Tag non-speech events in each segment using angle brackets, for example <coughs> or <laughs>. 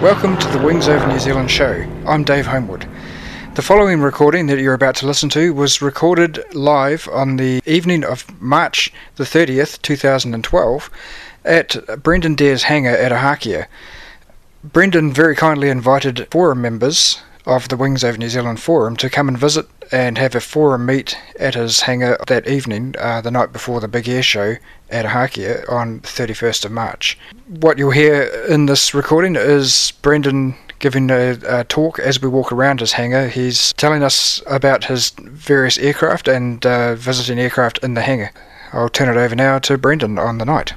Welcome to the Wings Over New Zealand show. I'm Dave Homewood. The following recording that you're about to listen to was recorded live on the evening of March the 30th, 2012, at Brendon Deere's hangar at Ohakea. Brendon very kindly invited forum members of the Wings Over New Zealand forum to come and visit and have a forum meet at his hangar that evening, uh, the night before the big air show at Ohakea on 31st of March. What you'll hear in this recording is Brendon giving a, a, talk as we walk around his hangar. He's telling us about his various aircraft and uh, visiting aircraft in the hangar. I'll turn it over now to Brendon on the night.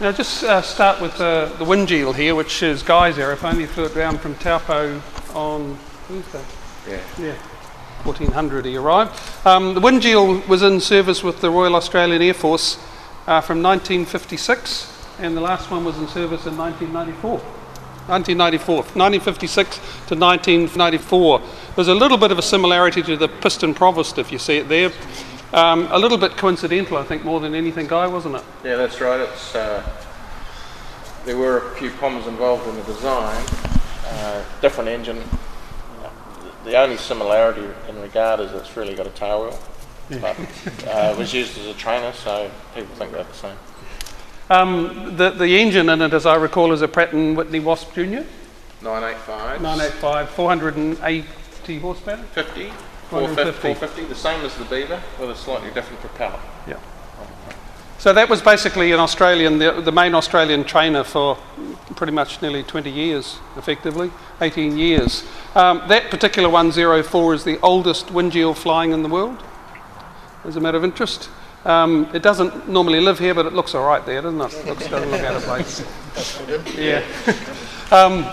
Now, just uh, start with uh, the Winjeel here, which is Guy's aeroplane. He flew it down from Taupo on Tuesday. Yeah. Yeah. 1400 he arrived. Um, the Winjeel was in service with the Royal Australian Air Force uh, from 1956, and the last one was in service in 1994. 1994, 1956 to 1994. There's a little bit of a similarity to the Piston Provost, if you see it there. Um, a little bit coincidental, I think, more than anything, Guy, wasn't it? Yeah, that's right. It's uh, there were a few problems involved in the design. Uh, different engine. The only similarity in regard is it's really got a tail wheel. Yeah. But uh, it was used as a trainer, so people think they're the same. Um, the, the engine in it, as I recall, is a Pratt & Whitney Wasp Junior. 985. 985, 480 horsepower? 50. 450. 450, the same as the Beaver, with a slightly different propeller. Yeah. So that was basically an Australian, the, the, main Australian trainer for pretty much nearly 20 years, effectively, 18 years. Um, that particular 104 is the oldest Winjeel flying in the world, as a matter of interest. Um, it doesn't normally live here, but it looks all right there, doesn't it? It looks, doesn't look out of place. <laughs> Yeah. <laughs> um,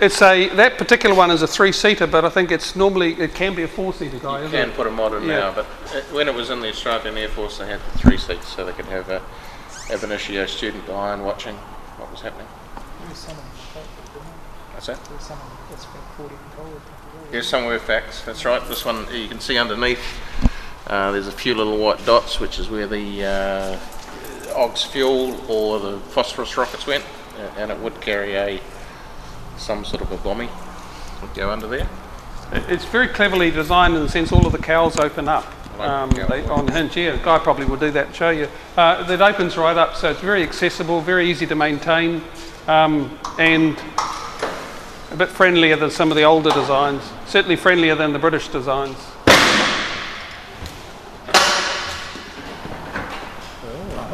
it's a that particular one is a three-seater, but I think it's normally it can be a four-seater guy. You can it? put a modern yeah. now, but it, when it was in the Australian Air Force, they had the three seats, so they could have a ab initio student behind watching what was happening. What's that? Here's some were facts. That's right. This one you can see underneath. Uh, there's a few little white dots, which is where the uh, OGS fuel or the phosphorus rockets went, and it would carry a some sort of a bommy would go under there. It's very cleverly designed in the sense all of the cowls open up. Um, they, on hinge, yeah, the guy probably will do that and show you. Uh, that opens right up, so it's very accessible, very easy to maintain, um, and a bit friendlier than some of the older designs. Certainly friendlier than the British designs.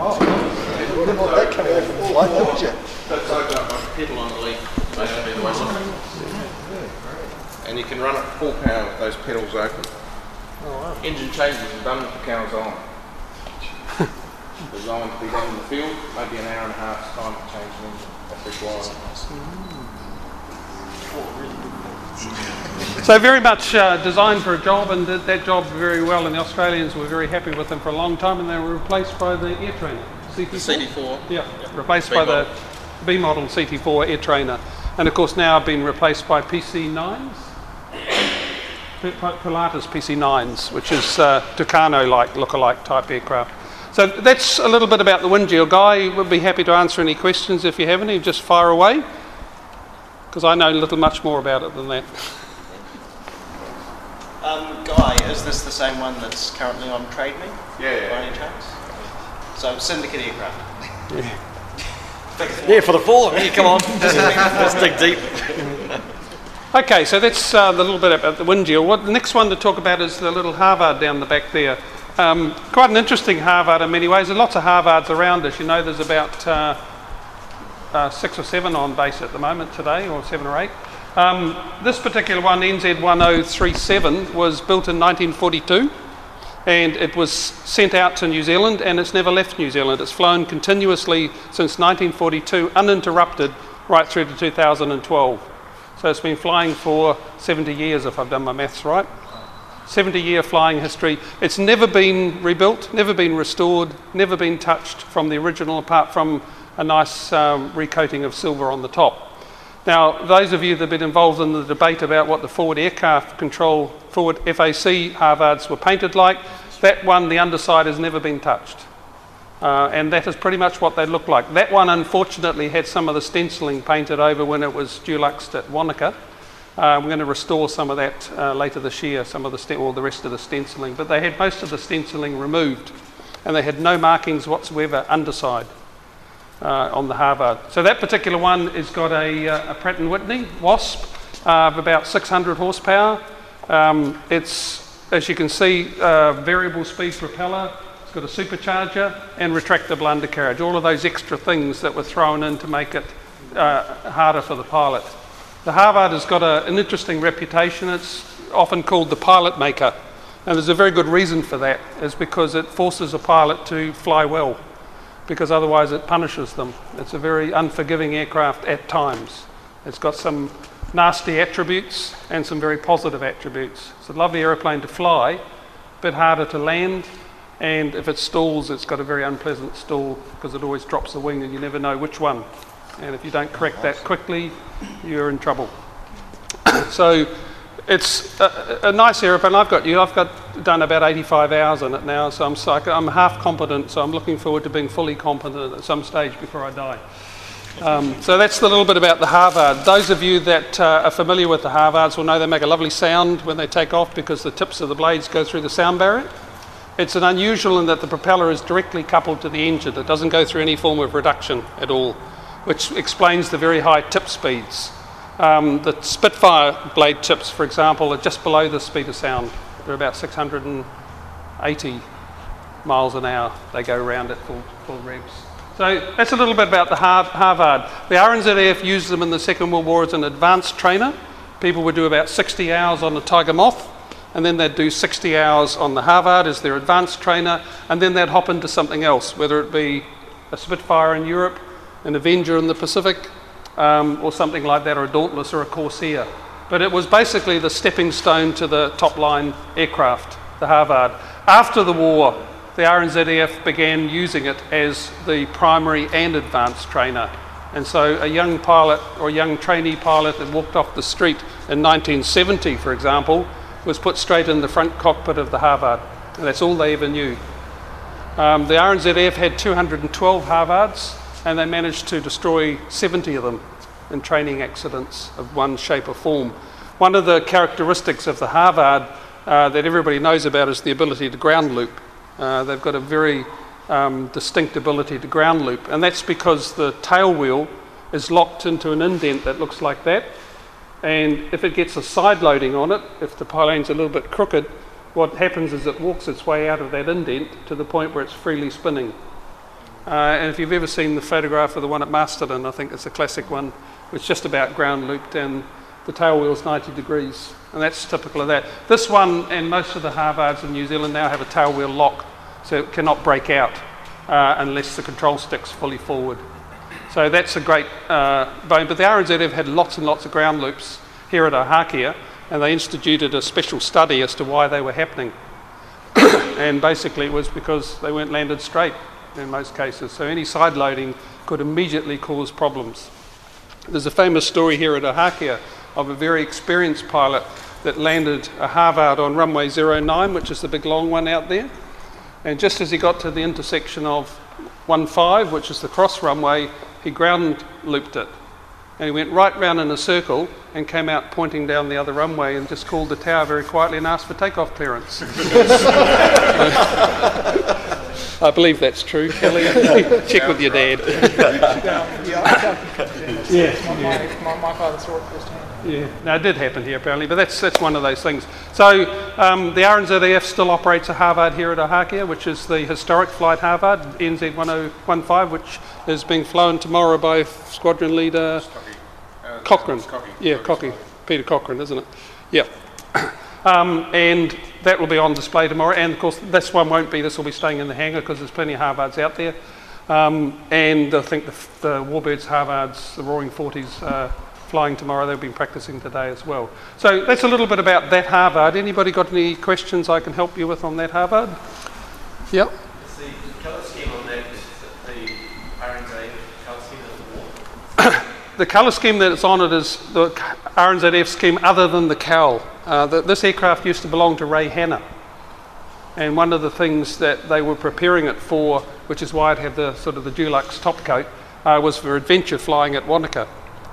Oh, you didn't want that coming out from the you? That's open up pedal on the leaf. And you can run at full power with those pedals open. Oh, wow. Engine changes are done with the cows on. Designed to be done in the field, maybe an hour and a half's time to change an engine if required. So very much uh, designed for a job and did that job very well and the Australians were very happy with them for a long time and they were replaced by the air trainer. CT4? CT4. Yeah, yep. replaced B by model. the B model CT4 air trainer and of course now been replaced by PC9s. Pilatus PC9s, which is uh, Tucano-like, look-alike type aircraft. So that's a little bit about the Winjeel. Guy would be happy to answer any questions if you have any. Just fire away, because I know a little much more about it than that. Um, Guy, is this the same one that's currently on Trade Me? Yeah. yeah. By any chance? So syndicate aircraft. Yeah. <laughs> yeah, for the fall. Here, come on. <laughs> Let's dig deep. <laughs> Okay, so that's uh, the little bit about the Winjeel. What the next one to talk about is the little Harvard down the back there. Um, quite an interesting Harvard in many ways. There's lots of Harvards around us. You know, there's about uh, uh, six or seven on base at the moment today, or seven or eight. Um, this particular one, NZ1037, was built in 1942 and it was sent out to New Zealand and it's never left New Zealand. It's flown continuously since 1942, uninterrupted, right through to 2012. So it's been flying for 70 years, if I've done my maths right. 70 year flying history. It's never been rebuilt, never been restored, never been touched from the original, apart from a nice um, recoating of silver on the top. Now, those of you that have been involved in the debate about what the forward aircraft control, forward FAC Harvards were painted like, that one, the underside has never been touched. Uh, and that is pretty much what they look like. That one, unfortunately, had some of the stenciling painted over when it was duluxed at Wanaka. Uh, we're going to restore some of that uh, later this year, some of the or the rest of the stenciling. But they had most of the stenciling removed, and they had no markings whatsoever underside uh, on the Harvard. So that particular one has got a, uh, a Pratt and Whitney Wasp of about 600 horsepower. Um, it's, as you can see, uh, variable speed propeller. It's got a supercharger and retractable undercarriage. All of those extra things that were thrown in to make it uh, harder for the pilot. The Harvard has got a, an interesting reputation. It's often called the pilot maker. And there's a very good reason for that, is because it forces a pilot to fly well, because otherwise it punishes them. It's a very unforgiving aircraft at times. It's got some nasty attributes and some very positive attributes. It's a lovely aeroplane to fly, a bit harder to land, and if it stalls, it's got a very unpleasant stall because it always drops the wing and you never know which one. And if you don't correct that quickly, you're in trouble. <coughs> so it's a, a nice aeroplane. I've got you. I've got done about 85 hours in it now, so I'm, psych- I'm half competent. So I'm looking forward to being fully competent at some stage before I die. Um, so that's the little bit about the Harvard. Those of you that uh, are familiar with the Harvards will know they make a lovely sound when they take off because the tips of the blades go through the sound barrier. It's an unusual in that the propeller is directly coupled to the engine. It doesn't go through any form of reduction at all, which explains the very high tip speeds. Um, the Spitfire blade tips, for example, are just below the speed of sound. They're about 680 miles an hour. They go around at full, full revs. So that's a little bit about the Har- Harvard. The RNZAF used them in the Second World War as an advanced trainer. People would do about 60 hours on the Tiger Moth, and then they'd do 60 hours on the Harvard as their advanced trainer, and then they'd hop into something else, whether it be a Spitfire in Europe, an Avenger in the Pacific, um, or something like that, or a Dauntless or a Corsair. But it was basically the stepping stone to the top line aircraft, the Harvard. After the war, the RNZAF began using it as the primary and advanced trainer. And so a young pilot or a young trainee pilot that walked off the street in 1970, for example, was put straight in the front cockpit of the Harvard. And that's all they ever knew. Um, the RNZAF had 212 Harvards, and they managed to destroy 70 of them in training accidents of one shape or form. One of the characteristics of the Harvard uh, that everybody knows about is the ability to ground loop. Uh, they've got a very um, distinct ability to ground loop, and that's because the tail wheel is locked into an indent that looks like that. And if it gets a side loading on it, if the pilane's a little bit crooked, what happens is it walks its way out of that indent to the point where it's freely spinning. Uh, and if you've ever seen the photograph of the one at Masterton, I think it's a classic one, it's just about ground looped and the tail wheel's 90 degrees. And that's typical of that. This one and most of the Harvards in New Zealand now have a tail wheel lock, so it cannot break out uh, unless the control stick's fully forward. So that's a great uh, bone. But the RNZ have had lots and lots of ground loops here at Ohakea, and they instituted a special study as to why they were happening. <coughs> and basically, it was because they weren't landed straight in most cases. So any side loading could immediately cause problems. There's a famous story here at Ohakea of a very experienced pilot that landed a Harvard on runway 09, which is the big long one out there. And just as he got to the intersection of 15, which is the cross runway, he ground looped it. And he went right round in a circle and came out pointing down the other runway and just called the tower very quietly and asked for takeoff clearance. <laughs> I believe that's true, Kelly. <laughs> Check with your dad. <laughs> Yeah, my, my, my father saw it firsthand. Yeah, no, it did happen here apparently, but that's that's one of those things. So um, the RNZAF still operates a Harvard here at Ohakea, which is the historic flight Harvard NZ 1015, which is being flown tomorrow by Squadron Leader Cochrane. Yeah, Cocky, Peter Cochrane, isn't it? Yeah. <coughs> Um, and that will be on display tomorrow. And of course, this one won't be. This will be staying in the hangar because there's plenty of Harvards out there. Um, and I think the, the Warbirds Harvards, the Roaring Forties, uh, flying tomorrow. They've been practicing today as well. So that's a little bit about that Harvard. Anybody got any questions I can help you with on that Harvard? Yep. Is the colour scheme on that the RNZ colour scheme of <coughs> the colour scheme that it's on it is the RNZF scheme other than the cowl. Uh, the, this aircraft used to belong to Ray Hanna. And one of the things that they were preparing it for, which is why it had the sort of the Dulux top coat, uh, was for adventure flying at Wanaka.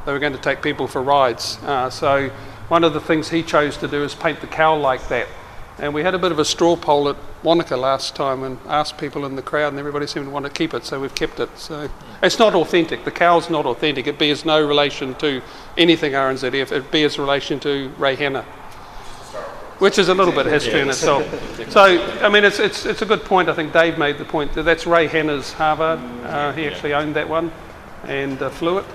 They were going to take people for rides. Uh, so one of the things he chose to do is paint the cowl like that. And we had a bit of a straw poll at Wanaka last time and asked people in the crowd, and everybody seemed to want to keep it, so we've kept it. So it's not authentic. The cow's not authentic. It bears no relation to anything RNZF. It bears relation to Ray Hanna, which is a little bit of history in itself. So, I mean, it's, it's, it's a good point. I think Dave made the point that that's Ray Hanna's Harvard. Uh, he actually owned that one and uh, flew it.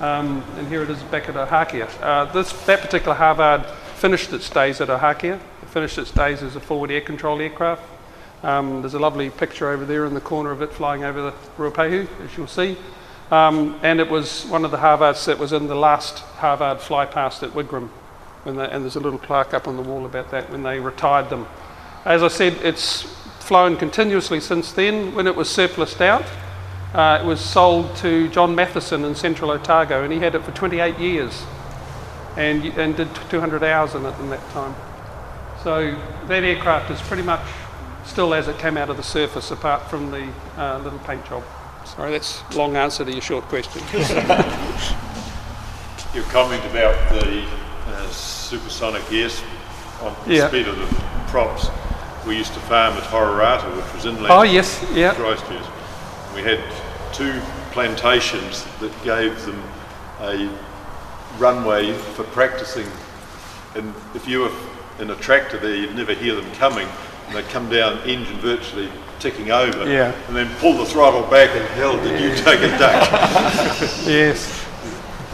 Um, and here it is back at Ohakea. Uh, this, that particular Harvard finished its days at Ohakea. It finished its days as a forward air control aircraft. Um, there's a lovely picture over there in the corner of it flying over the Ruapehu, as you'll see. Um, and it was one of the Harvards that was in the last Harvard fly past at Wigram. They, and there's a little plaque up on the wall about that when they retired them. As I said, it's flown continuously since then. When it was surplused out, uh, it was sold to John Matheson in central Otago, and he had it for 28 years and, and did 200 hours in it in that time. So that aircraft is pretty much still as it came out of the surface, apart from the uh, little paint job. Sorry, that's a long answer to your short question. <laughs> Your comment about the uh, supersonic airs on the speed of the props. We used to farm at Hororata, which was inland. oh, yes, yeah. Christchurch. We had two plantations that gave them a runway for practicing. And if you were in a tractor there, you'd never hear them coming. And they'd come down, engine virtually ticking over. Yeah. And then pull the throttle back and hell, did you take a duck? <laughs> Yes.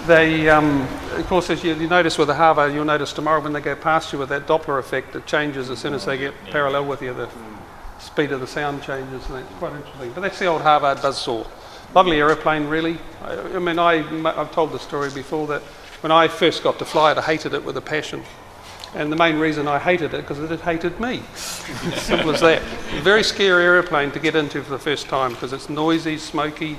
They, um, of course, as you, you notice with the Harvard, you'll notice tomorrow when they go past you with that Doppler effect, it changes as soon as they get parallel with you. The speed of the sound changes, and it's quite interesting. But that's the old Harvard buzzsaw. Lovely aeroplane, really. I, I mean, I, I've told the story before that when I first got to fly it, I hated it with a passion. And the main reason I hated it because it had hated me. <laughs> Simple as that. Very scary aeroplane to get into for the first time because it's noisy, smoky,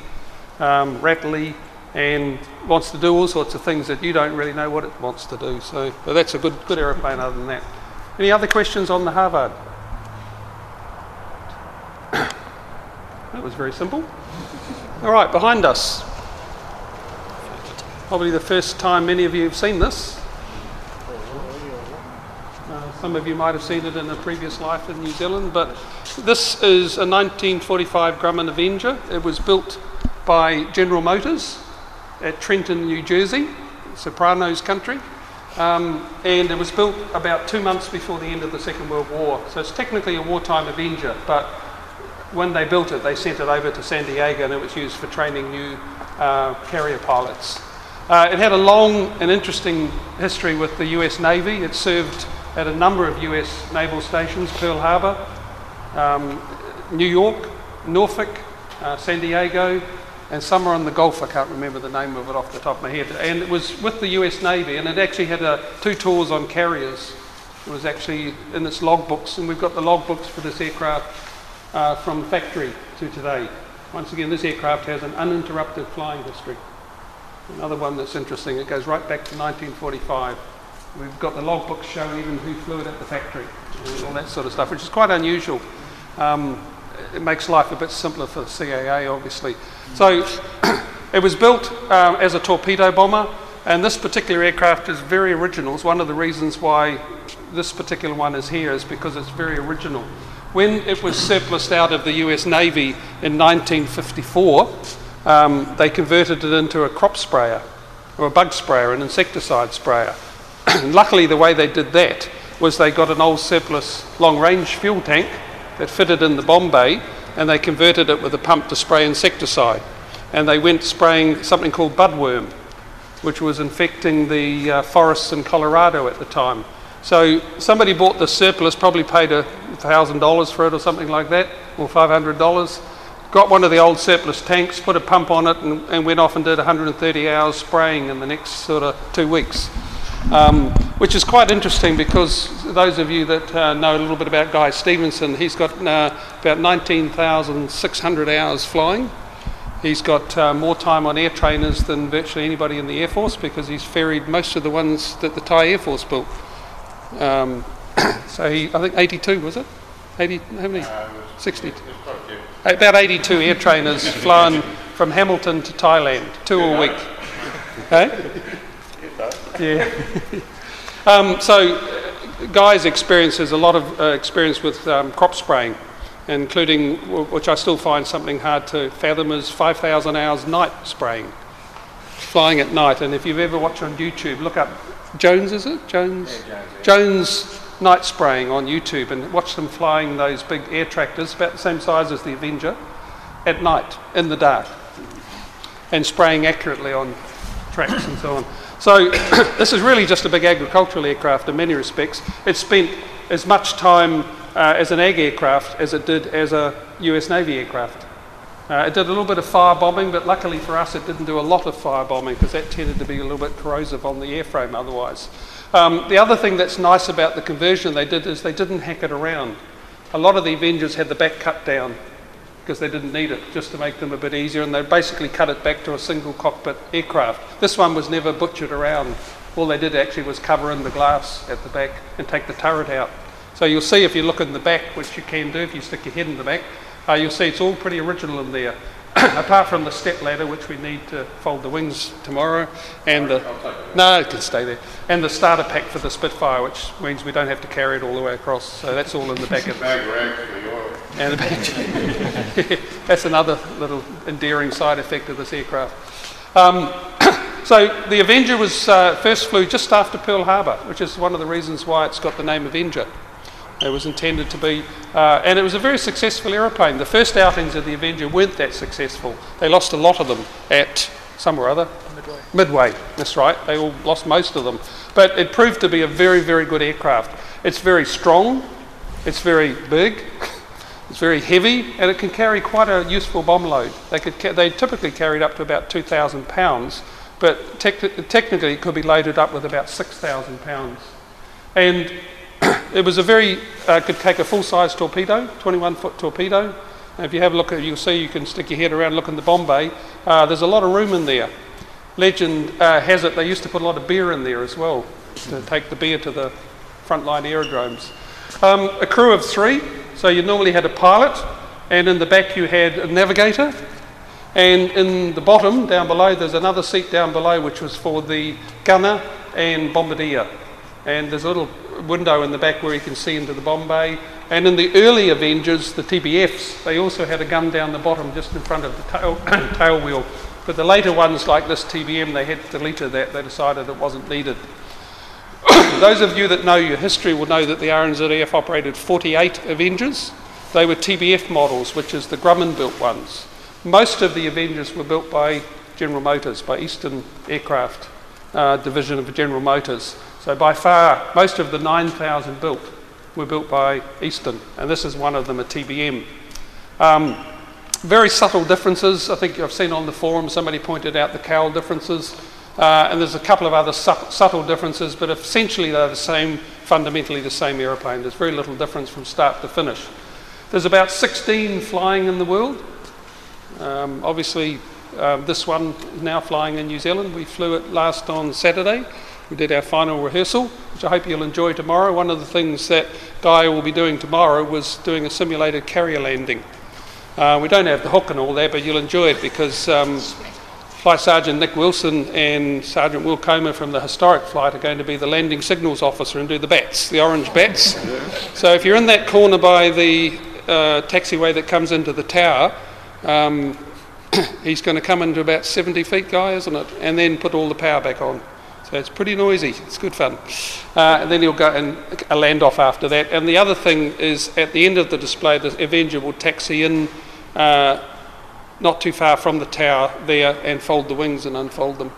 um, rattly, and wants to do all sorts of things that you don't really know what it wants to do. So, but that's a good good aeroplane. Other than that, any other questions on the Harvard? <coughs> that was very simple. All right, behind us. Probably the first time many of you have seen this. Uh, some of you might have seen it in a previous life in New Zealand, but this is a 1945 Grumman Avenger. It was built by General Motors at Trenton, New Jersey, Sopranos country. Um, and it was built about two months before the end of the Second World War. So it's technically a wartime Avenger, but when they built it, they sent it over to San Diego and it was used for training new uh, carrier pilots. Uh, it had a long and interesting history with the US Navy. It served at a number of US naval stations Pearl Harbor, um, New York, Norfolk, uh, San Diego, and somewhere on the Gulf. I can't remember the name of it off the top of my head. And it was with the US Navy, and it actually had two tours on carriers. It was actually in its logbooks, and we've got the logbooks for this aircraft uh, from factory to today. Once again, this aircraft has an uninterrupted flying history. Another one that's interesting, it goes right back to 1945. We've got the logbooks showing even who flew it at the factory, all that sort of stuff, which is quite unusual. Um, it makes life a bit simpler for the CAA, obviously. So <clears throat> it was built um, as a torpedo bomber, and this particular aircraft is very original. It's one of the reasons why this particular one is here is because it's very original. When it was surplused out of the US Navy in 1954, um, they converted it into a crop sprayer or a bug sprayer, an insecticide sprayer. <clears throat> Luckily, the way they did that was they got an old surplus long range fuel tank that fitted in the bomb bay and they converted it with a pump to spray insecticide. And they went spraying something called budworm, which was infecting the uh, forests in Colorado at the time. So somebody bought the surplus, probably paid a thousand dollars for it or something like that, or five hundred dollars. Got one of the old surplus tanks, put a pump on it, and, and went off and did 130 hours spraying in the next sort of two weeks. Um, which is quite interesting because those of you that uh, know a little bit about Guy Stevenson, he's got uh, about 19,600 hours flying. He's got uh, more time on air trainers than virtually anybody in the Air Force because he's ferried most of the ones that the Thai Air Force built. Um, <coughs> so he, I think 82 was it? 80, how many? 60. About 82 air trainers flown from Hamilton to Thailand, two a week. Okay? Yeah. um, so, Guy's experience is a lot of uh, experience with um, crop spraying, including, w- which I still find something hard to fathom, is 5,000 hours night spraying, flying at night. And if you've ever watched on YouTube, look up Jones, is it? Jones? Jones night spraying on YouTube and watch them flying those big air tractors, about the same size as the Avenger, at night in the dark and spraying accurately on tracks and so on. So <coughs> this is really just a big agricultural aircraft in many respects. It spent as much time uh, as an ag aircraft as it did as a US Navy aircraft. Uh, it did a little bit of fire bombing, but luckily for us, it didn't do a lot of fire bombing because that tended to be a little bit corrosive on the airframe otherwise. Um, the other thing that's nice about the conversion they did is they didn't hack it around. A lot of the Avengers had the back cut down because they didn't need it, just to make them a bit easier, and they basically cut it back to a single cockpit aircraft. This one was never butchered around. All they did actually was cover in the glass at the back and take the turret out. So you'll see if you look in the back, which you can do if you stick your head in the back, uh, you'll see it's all pretty original in there. <coughs> Apart from the step ladder, which we need to fold the wings tomorrow, and the no, it can stay there, and the starter pack for the Spitfire, which means we don't have to carry it all the way across. So that's all in the back of <laughs> the and the back. <laughs> that's another little endearing side effect of this aircraft. Um, <coughs> so the Avenger was uh, first flew just after Pearl Harbor, which is one of the reasons why it's got the name Avenger. It was intended to be, uh, and it was a very successful aeroplane. The first outings of the Avenger weren't that successful. They lost a lot of them at somewhere or other. Midway. Midway, that's right. They all lost most of them. But it proved to be a very, very good aircraft. It's very strong, it's very big, <laughs> it's very heavy, and it can carry quite a useful bomb load. They, could ca- they typically carried up to about 2,000 pounds, but tec- technically it could be loaded up with about 6,000 pounds. And it was a very, uh, could take a full-size torpedo, 21-foot torpedo. And if you have a look at, you'll see you can stick your head around, look in the bomb bay. Uh, there's a lot of room in there. Legend uh, has it they used to put a lot of beer in there as well to take the beer to the frontline aerodromes. Um, a crew of three, so you normally had a pilot, and in the back you had a navigator, and in the bottom, down below, there's another seat down below which was for the gunner and bombardier. And there's a little window in the back where you can see into the bomb bay. And in the early Avengers, the TBFs, they also had a gun down the bottom just in front of the tail, <coughs> tail wheel. But the later ones, like this TBM, they had to deleted that. They decided it wasn't needed. <coughs> Those of you that know your history will know that the RNZF operated 48 Avengers. They were TBF models, which is the Grumman built ones. Most of the Avengers were built by General Motors, by Eastern Aircraft uh, Division of General Motors. So by far, most of the 9,000 built were built by Eastern, and this is one of them, a TBM. Um, very subtle differences. I think I've seen on the forum somebody pointed out the cowl differences, uh, and there's a couple of other su- subtle differences, but essentially they're the same, fundamentally the same aeroplane. There's very little difference from start to finish. There's about 16 flying in the world. Um, obviously, um, this one is now flying in New Zealand. We flew it last on Saturday. We did our final rehearsal, which I hope you'll enjoy tomorrow. One of the things that Guy will be doing tomorrow was doing a simulated carrier landing. Uh, we don't have the hook and all that, but you'll enjoy it because um, Flight Sergeant Nick Wilson and Sergeant Will Comer from the historic flight are going to be the landing signals officer and do the bats, the orange bats. So if you're in that corner by the uh, taxiway that comes into the tower, um, <coughs> he's going to come into about 70 feet, Guy, isn't it? And then put all the power back on. So it's pretty noisy. It's good fun. Uh, and then he'll go and a land off after that. And the other thing is, at the end of the display, the Avenger will taxi in uh, not too far from the tower there and fold the wings and unfold them.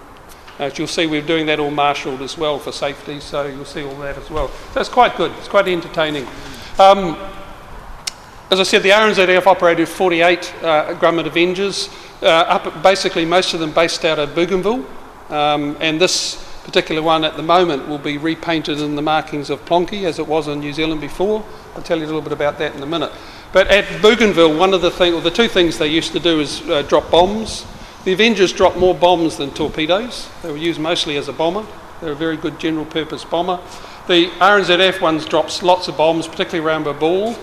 As you'll see, we're doing that all marshalled as well for safety, so you'll see all that as well. So it's quite good. It's quite entertaining. Um, as I said, the RNZF operated 48 uh, Grumman Avengers, uh, up, basically most of them based out of Bougainville, um, and this particular one at the moment will be repainted in the markings of Plonky as it was in New Zealand before. I'll tell you a little bit about that in a minute. But at Bougainville, one of the things, or the two things they used to do is uh, drop bombs. The Avengers dropped more bombs than torpedoes. They were used mostly as a bomber. They're a very good general purpose bomber. The RNZF ones drops lots of bombs, particularly around Rabaul.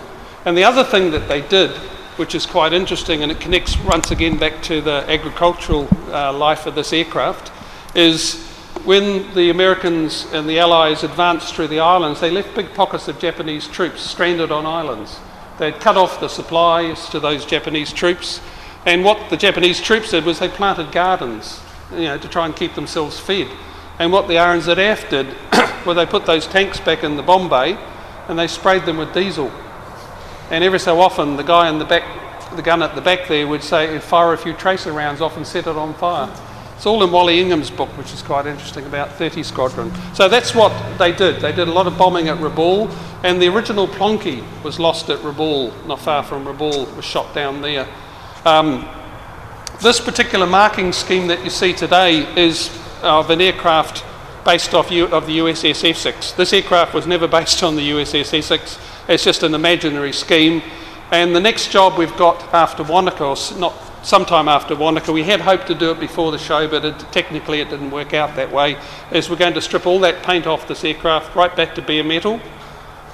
And the other thing that they did, which is quite interesting, and it connects once again back to the agricultural uh, life of this aircraft, is when the Americans and the Allies advanced through the islands, they left big pockets of Japanese troops stranded on islands. They'd cut off the supplies to those Japanese troops, and what the Japanese troops did was they planted gardens, you know, to try and keep themselves fed. And what the RNZF did, <coughs> was they put those tanks back in the bomb bay, and they sprayed them with diesel. And every so often, the guy in the back, the gun at the back there, would say, fire a few tracer rounds off and set it on fire. It's all in Wally Ingham's book, which is quite interesting about 30 Squadron. So that's what they did. They did a lot of bombing at Rabaul, and the original Plonky was lost at Rabaul, not far from Rabaul, was shot down there. Um, this particular marking scheme that you see today is of an aircraft based off U- of the USS Essex. This aircraft was never <laughs> based on the USS Essex. It's just an imaginary scheme. And the next job we've got after Wanaka, or not sometime after Wanaka, we had hoped to do it before the show, but it, technically it didn't work out that way, is we're going to strip all that paint off this aircraft right back to bare metal,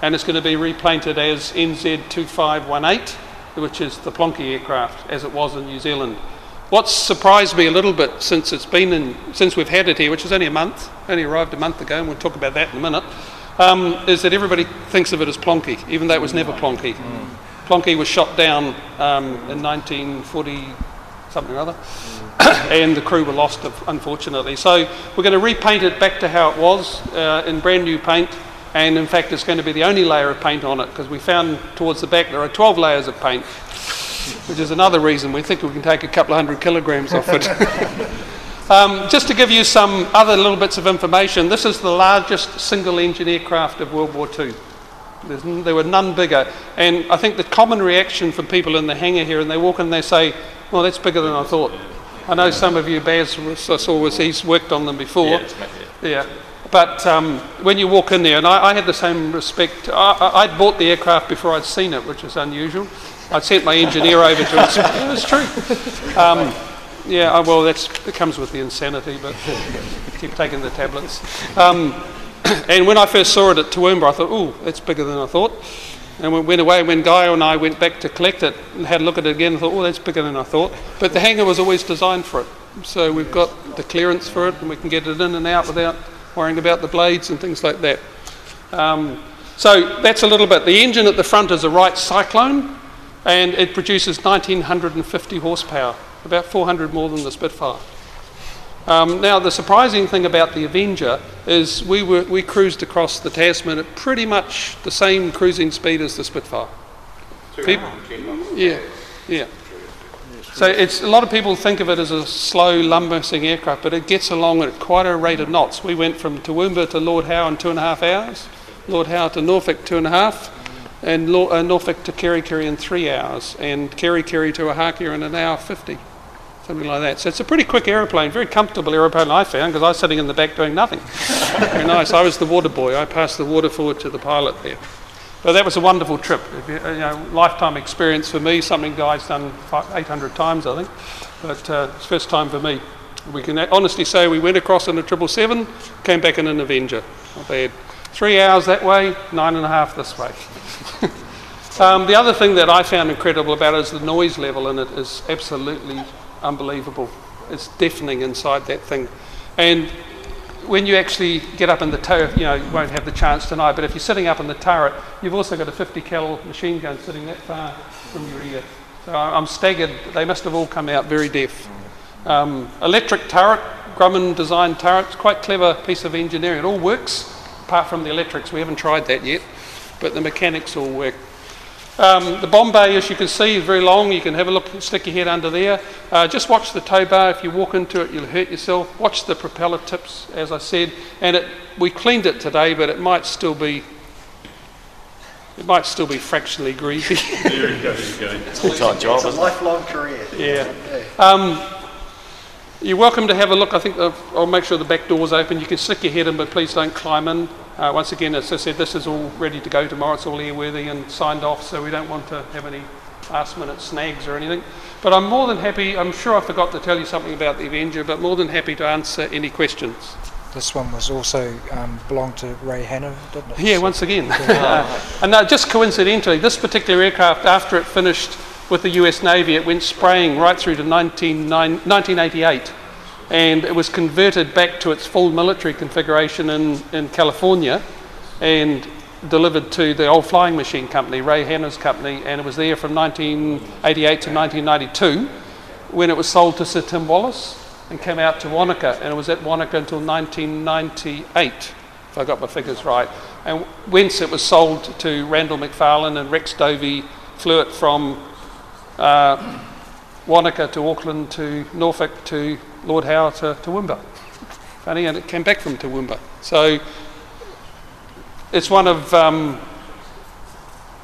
and it's going to be repainted as NZ2518, which is the Plonky aircraft, as it was in New Zealand. What's surprised me a little bit since it's been in, since we've had it here, which is only a month, only arrived a month ago, and we'll talk about that in a minute, um, is that everybody thinks of it as Plonky, even though it was never Plonky. Plonky was shot down um, in 1940 something or other, <coughs> and the crew were lost, unfortunately. So we're going to repaint it back to how it was uh, in brand new paint, and in fact, it's going to be the only layer of paint on it because we found towards the back there are 12 layers of paint, which is another reason we think we can take a couple of hundred kilograms off it. <laughs> Um, just to give you some other little bits of information, this is the largest single engine aircraft of World War II. There's, there were none bigger. And I think the common reaction from people in the hangar here, and they walk in and they say, well, that's bigger than I thought. I know some of you, Baz, I saw was he's worked on them before. Yeah. But um, when you walk in there, and I, I had the same respect, I, I'd bought the aircraft before I'd seen it, which is unusual. I'd sent my engineer over to it. <laughs> It was true. Um, yeah, uh, well, that's, it comes with the insanity, but <laughs> keep taking the tablets. Um, <coughs> and when I first saw it at Toowoomba, I thought, oh, that's bigger than I thought. And we went away, when Guy and I went back to collect it and had a look at it again, I thought, oh, that's bigger than I thought. But the hangar was always designed for it. So we've got the clearance for it and we can get it in and out without worrying about the blades and things like that. Um, so that's a little bit. The engine at the front is a Wright Cyclone and it produces 1950 horsepower, about 400 more than the Spitfire. Um, now, the surprising thing about the Avenger is we, were, we cruised across the Tasman at pretty much the same cruising speed as the Spitfire. Yeah, yeah. So it's a lot of people think of it as a slow lumbering aircraft, but it gets along at quite a rate of knots. We went from Toowoomba to Lord Howe in two and a half hours, Lord Howe to Norfolk two and a half, and uh, Norfolk to Kerikeri in three hours, and Kerikeri to Ohakea in an hour fifty, something like that. So it's a pretty quick aeroplane, very comfortable aeroplane I found because I was sitting in the back doing nothing. very nice. I was the water boy. I passed the water forward to the pilot there. But that was a wonderful trip. You, you know, lifetime experience for me. Something Guy's done 800 times, I think. But uh, it's first time for me. We can honestly say we went across in a triple seven, came back in an Avenger. Not bad. Three hours that way, nine and a half this way. <laughs> um, the other thing that I found incredible about it is the noise level in it is absolutely unbelievable. It's deafening inside that thing. And when you actually get up in the turret, you know, you won't have the chance tonight, but if you're sitting up in the turret, you've also got a 50 cal machine gun sitting that far from your ear. So I'm staggered. They must have all come out very deaf. Um, electric turret, Grumman designed turret, it's quite clever piece of engineering. It all works, apart from the electrics. We haven't tried that yet, but the mechanics all work. Um, the bomb bay, as you can see, is very long. You can have a look, stick your head under there. Uh, just watch the tow bar. If you walk into it, you'll hurt yourself. Watch the propeller tips, as I said. And it, we cleaned it today, but it might still be. It might still be fractionally greasy. <laughs> There you go, there you go. Full-time job, It's a lifelong career. yeah. Um, you're welcome to have a look. I think I'll make sure the back door's open. You can stick your head in, but please don't climb in. Uh, once again, as I said, this is all ready to go tomorrow. It's all airworthy and signed off, so we don't want to have any last minute snags or anything. But I'm more than happy, I'm sure I forgot to tell you something about the Avenger, but more than happy to answer any questions. this one was also um, belonged to Ray Hanna, didn't it? Yeah, once again. <laughs> And uh, just coincidentally, this particular aircraft, after it finished with the US Navy, it went spraying right through to 19, 1988. And it was converted back to its full military configuration in, in California and delivered to the old flying machine company, Ray Hanna's company, and it was there from 1988 to 1992 when it was sold to Sir Tim Wallace and came out to Wanaka, and it was at Wanaka until 1998, if I got my figures right. And whence it was sold to Randall McFarlane and Rex Dovey flew it from uh, Wanaka to Auckland to Norfolk to Lord Howe to Toowoomba. Funny, and it came back from Toowoomba. So it's one of um,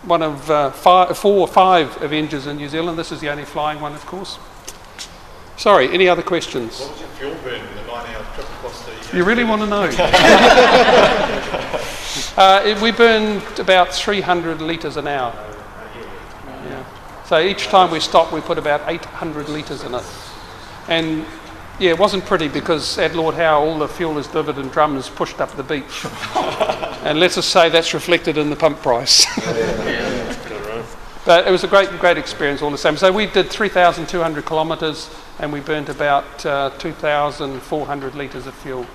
one of uh, five, four or five Avengers in New Zealand. This is the only flying one, of course. Sorry, any other questions? What was your fuel burn in the nine-hour trip across the? You really want to know? <laughs> <laughs> uh, it- we burned about 300 litres an hour. Yeah. So each time we stopped, we put about 800 litres in it. And yeah, it wasn't pretty because at Lord Howe, all the fuel is delivered in drums pushed up the beach. <laughs> and let's just say that's reflected in the pump price. <laughs> But it was a great, great experience all the same. So we did 3,200 kilometres and we burnt about uh, 2,400 litres of fuel.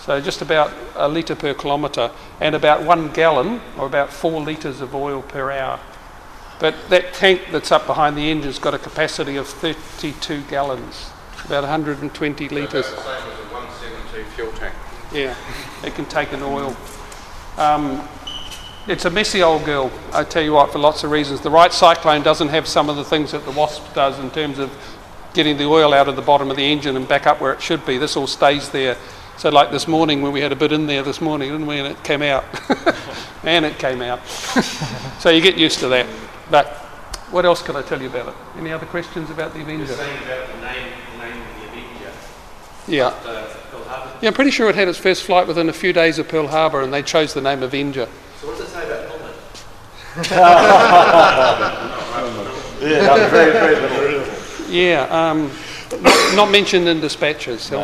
So just about a litre per kilometre and about one gallon or about four litres of oil per hour. But that tank that's up behind the engine's got a capacity of 32 gallons, about 120 litres. About the same as a 172 fuel tank. Yeah, it can take an oil. Um, it's a messy old girl, I tell you what, for lots of reasons. The Wright Cyclone doesn't have some of the things that the Wasp does in terms of getting the oil out of the bottom of the engine and back up where it should be. This all stays there. So, like this morning when we had a bit in there this morning, didn't we? And it came out. <laughs> and it came out. <laughs> so, you get used to that. But what else can I tell you about it? Any other questions about the Avenger? saying about the name, the name of the Avenger, Yeah. uh, Pearl Harbor. Yeah, I'm pretty sure it had its first flight within a few days of Pearl Harbor and they chose the name Avenger. So what does it say about helmet? <laughs> Yeah, no, very, very little. Yeah, um, not, not mentioned in dispatches. So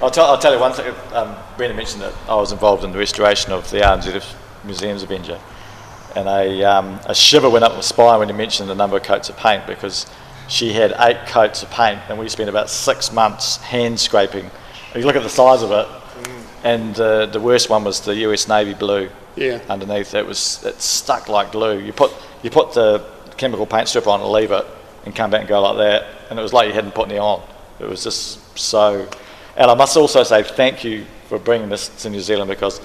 I'll, tell, I'll tell you one thing. Um, Brendon mentioned that I was involved in the restoration of the RNZ Museum's Avenger. And a, um, a shiver went up my spine when you mentioned the number of coats of paint because she had eight coats of paint and we spent about six months hand scraping. If you look at the size of it, and uh, the worst one was the US Navy blue Yeah. underneath. It was it stuck like glue. You put you put the chemical paint strip on and leave it, and come back and go like that, and it was like you hadn't put any on. It was just so. And I must also say thank you for bringing this to New Zealand because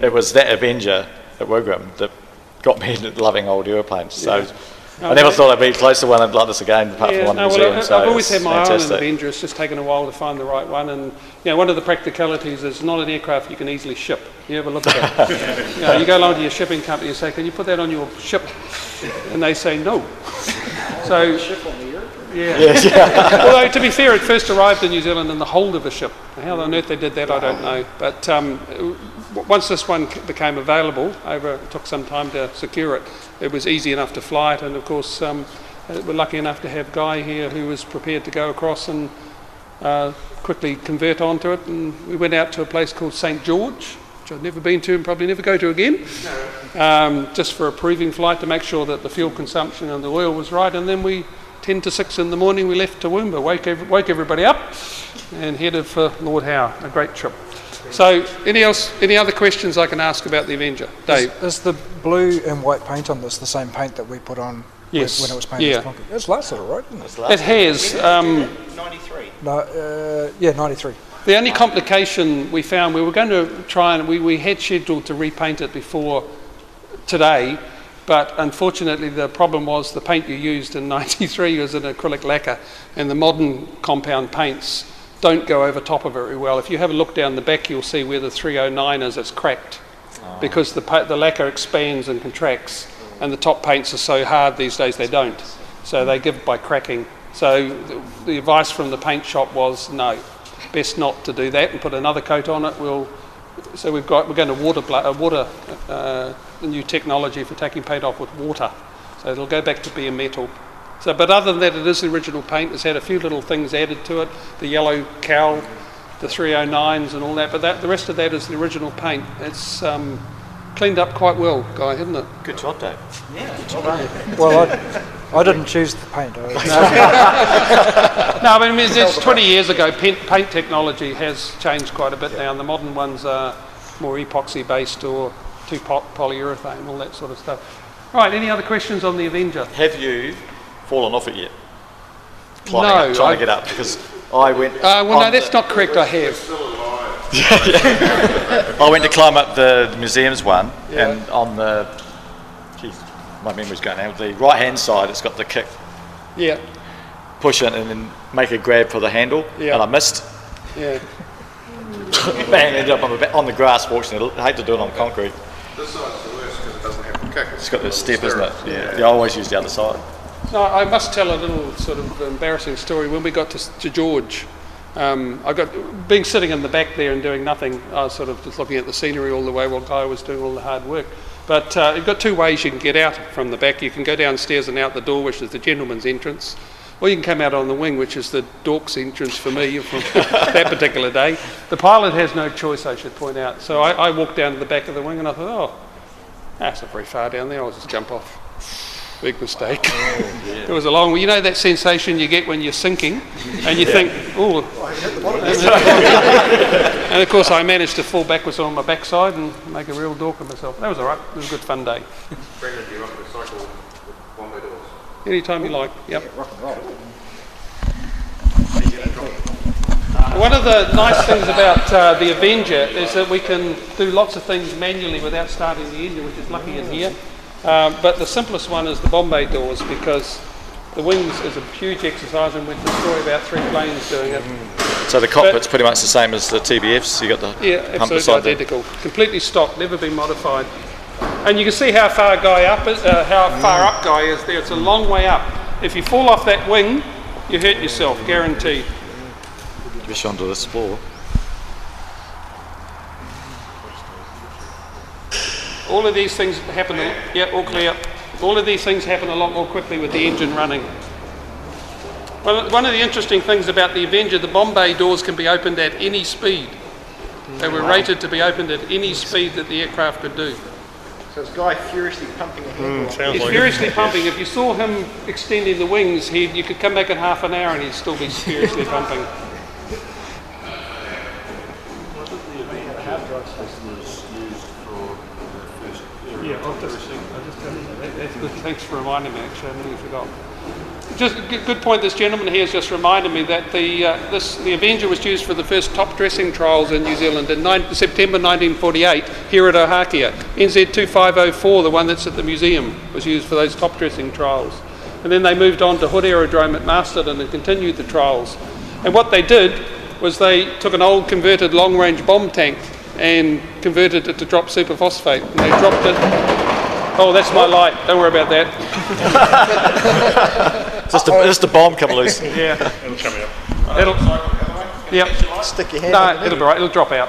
it was that Avenger at Wigram that got me into loving old aeroplanes. So I never thought I'd be close to one like this again, apart Yeah, from one no, in New well, Zealand. I- so I've always it's had my eye on an. Avenger. It's just taken a while to find the right one. And you know, one of the practicalities is not an aircraft you can easily ship. You ever look at it? <laughs> you, know, you go along to your shipping company and say, "Can you put that on your ship?" And they say no. <laughs> So yeah. Yes, yeah. <laughs> Although to be fair, it first arrived in New Zealand in the hold of a ship. How on earth they did that, I don't know. But um, w- once this one became available, over it took some time to secure it. It was easy enough to fly it, and of course, um, uh, we're lucky enough to have Guy here who was prepared to go across and uh, quickly convert onto it. And we went out to a place called St George, which I've never been to and probably never go to again, um, just for a proving flight to make sure that the fuel consumption and the oil was right. And then we, 10 to 6 in the morning, we left Toowoomba, woke, ev- woke everybody up, and headed for Lord Howe. A great trip. So, any else? Any other questions I can ask about the Avenger, Dave? Is, is the blue and white paint on this the same paint that we put on when- Yes, when it was painted yeah. as concrete? It's lasted all right, isn't it? It has. Um, 93. No, uh, yeah, 93. The only complication we found, we were going to try and we, we had scheduled to repaint it before today, but unfortunately the problem was the paint you used in 93 was an acrylic lacquer, and the modern compound paints don't go over top of it very well. If you have a look down the back, you'll see where the 309 is, it's cracked because the, the lacquer expands and contracts, and the top paints are so hard these days they don't. So they give by cracking. So the, the advice from the paint shop was no, best not to do that and put another coat on it. We'll, so we've got we're going to water uh, water uh, the new technology for taking paint off with water. So it'll go back to being metal. So, but other than that, it is the original paint. It's had a few little things added to it. The yellow cowl the 309s and all that, but that, the rest of that is the original paint. It's um, cleaned up quite well, Guy, hasn't it? Good job, Dave. Yeah, good job. Dave. Well, I, I didn't choose the paint. I, No, I mean, it's, it's 20 years ago. Paint, paint technology has changed quite a bit now, and the modern ones are more epoxy based or two pot polyurethane, all that sort of stuff. Right, any other questions on the Avenger? Have you fallen off it yet? Climbing No, up, trying I- to get up because I went. Uh, well, no, that's the- not correct. I have. <laughs> I went to climb up the museum's one, Yeah. and on the, geez, my memory's going out. The right hand side, it's got the kick, Yeah, push it, and then make a grab for the handle, Yeah. and I missed. yeah. <laughs> Bang! Ended up on the ba- on the grass. Fortunately, I hate to do it on concrete. This side's the worst because it doesn't have the kick. It's got the step, isn't it? Yeah. Yeah. I always use the other side. No, I must tell a little sort of embarrassing story. When we got to, to George, um, I got being sitting in the back there and doing nothing. I was sort of just looking at the scenery all the way while Guy was doing all the hard work. But uh, you've got two ways you can get out from the back. You can go downstairs and out the door, which is the gentleman's entrance, or you can come out on the wing, which is the dork's entrance for me <laughs> from that particular day. The pilot has no choice, I should point out. So I, I walked down to the back of the wing and I thought, oh, that's not very far down there. I'll just jump off. Big mistake. <laughs> it was a long. You know that sensation you get when you're sinking, and you think, oh. and of course, I managed to fall backwards on my backside and make a real dork of myself. That was all right. It was a good fun day. Brendon, do you want to cycle with bomb bay doors? Anytime you like. Yep. One of the nice things about uh, the Avenger is that we can do lots of things manually without starting the engine, which is lucky in here. Um, but the simplest one is the bomb bay doors because the wings is a huge exercise and we destroy about three planes doing it. So the cockpit's pretty much the same as the TBFs. You got the Yeah, absolutely there. identical. Completely stock, never been modified. And you can see how far guy up is, uh, how far up guy is there. It's a long way up. If you fall off that wing, you hurt yourself, guaranteed. Just onto this floor. All of these things happen. A, yeah, all clear. All of these things happen a lot more quickly with the engine running. Well, one of the interesting things about the Avenger, the bomb bay doors can be opened at any speed. They were rated to be opened at any speed that the aircraft could do. So this guy furiously pumping a handle. Hmm, He's furiously <laughs> pumping. If you saw him extending the wings, he you could come back in half an hour and he'd still be furiously pumping. Yeah, I'll just, I'll just tell you that. That's good. Thanks for reminding me. Actually, I nearly forgot. Just a good point. This gentleman here has just reminded me that the uh, this the Avenger was used for the first top dressing trials in New Zealand in nine, September 1948 here at Ohakea. NZ 2504, the one that's at the museum, was used for those top dressing trials. And then they moved on to Hood Aerodrome at Masterton and continued the trials. And what they did was they took an old converted long range bomb tank and converted it to drop superphosphate. And they dropped it. Oh, that's my light. Don't worry about that. <laughs> Just a, just a bomb come loose. <laughs> Yeah. It'll come out. It'll. Yep. Stick your hand No, in it'll be right. It'll drop out.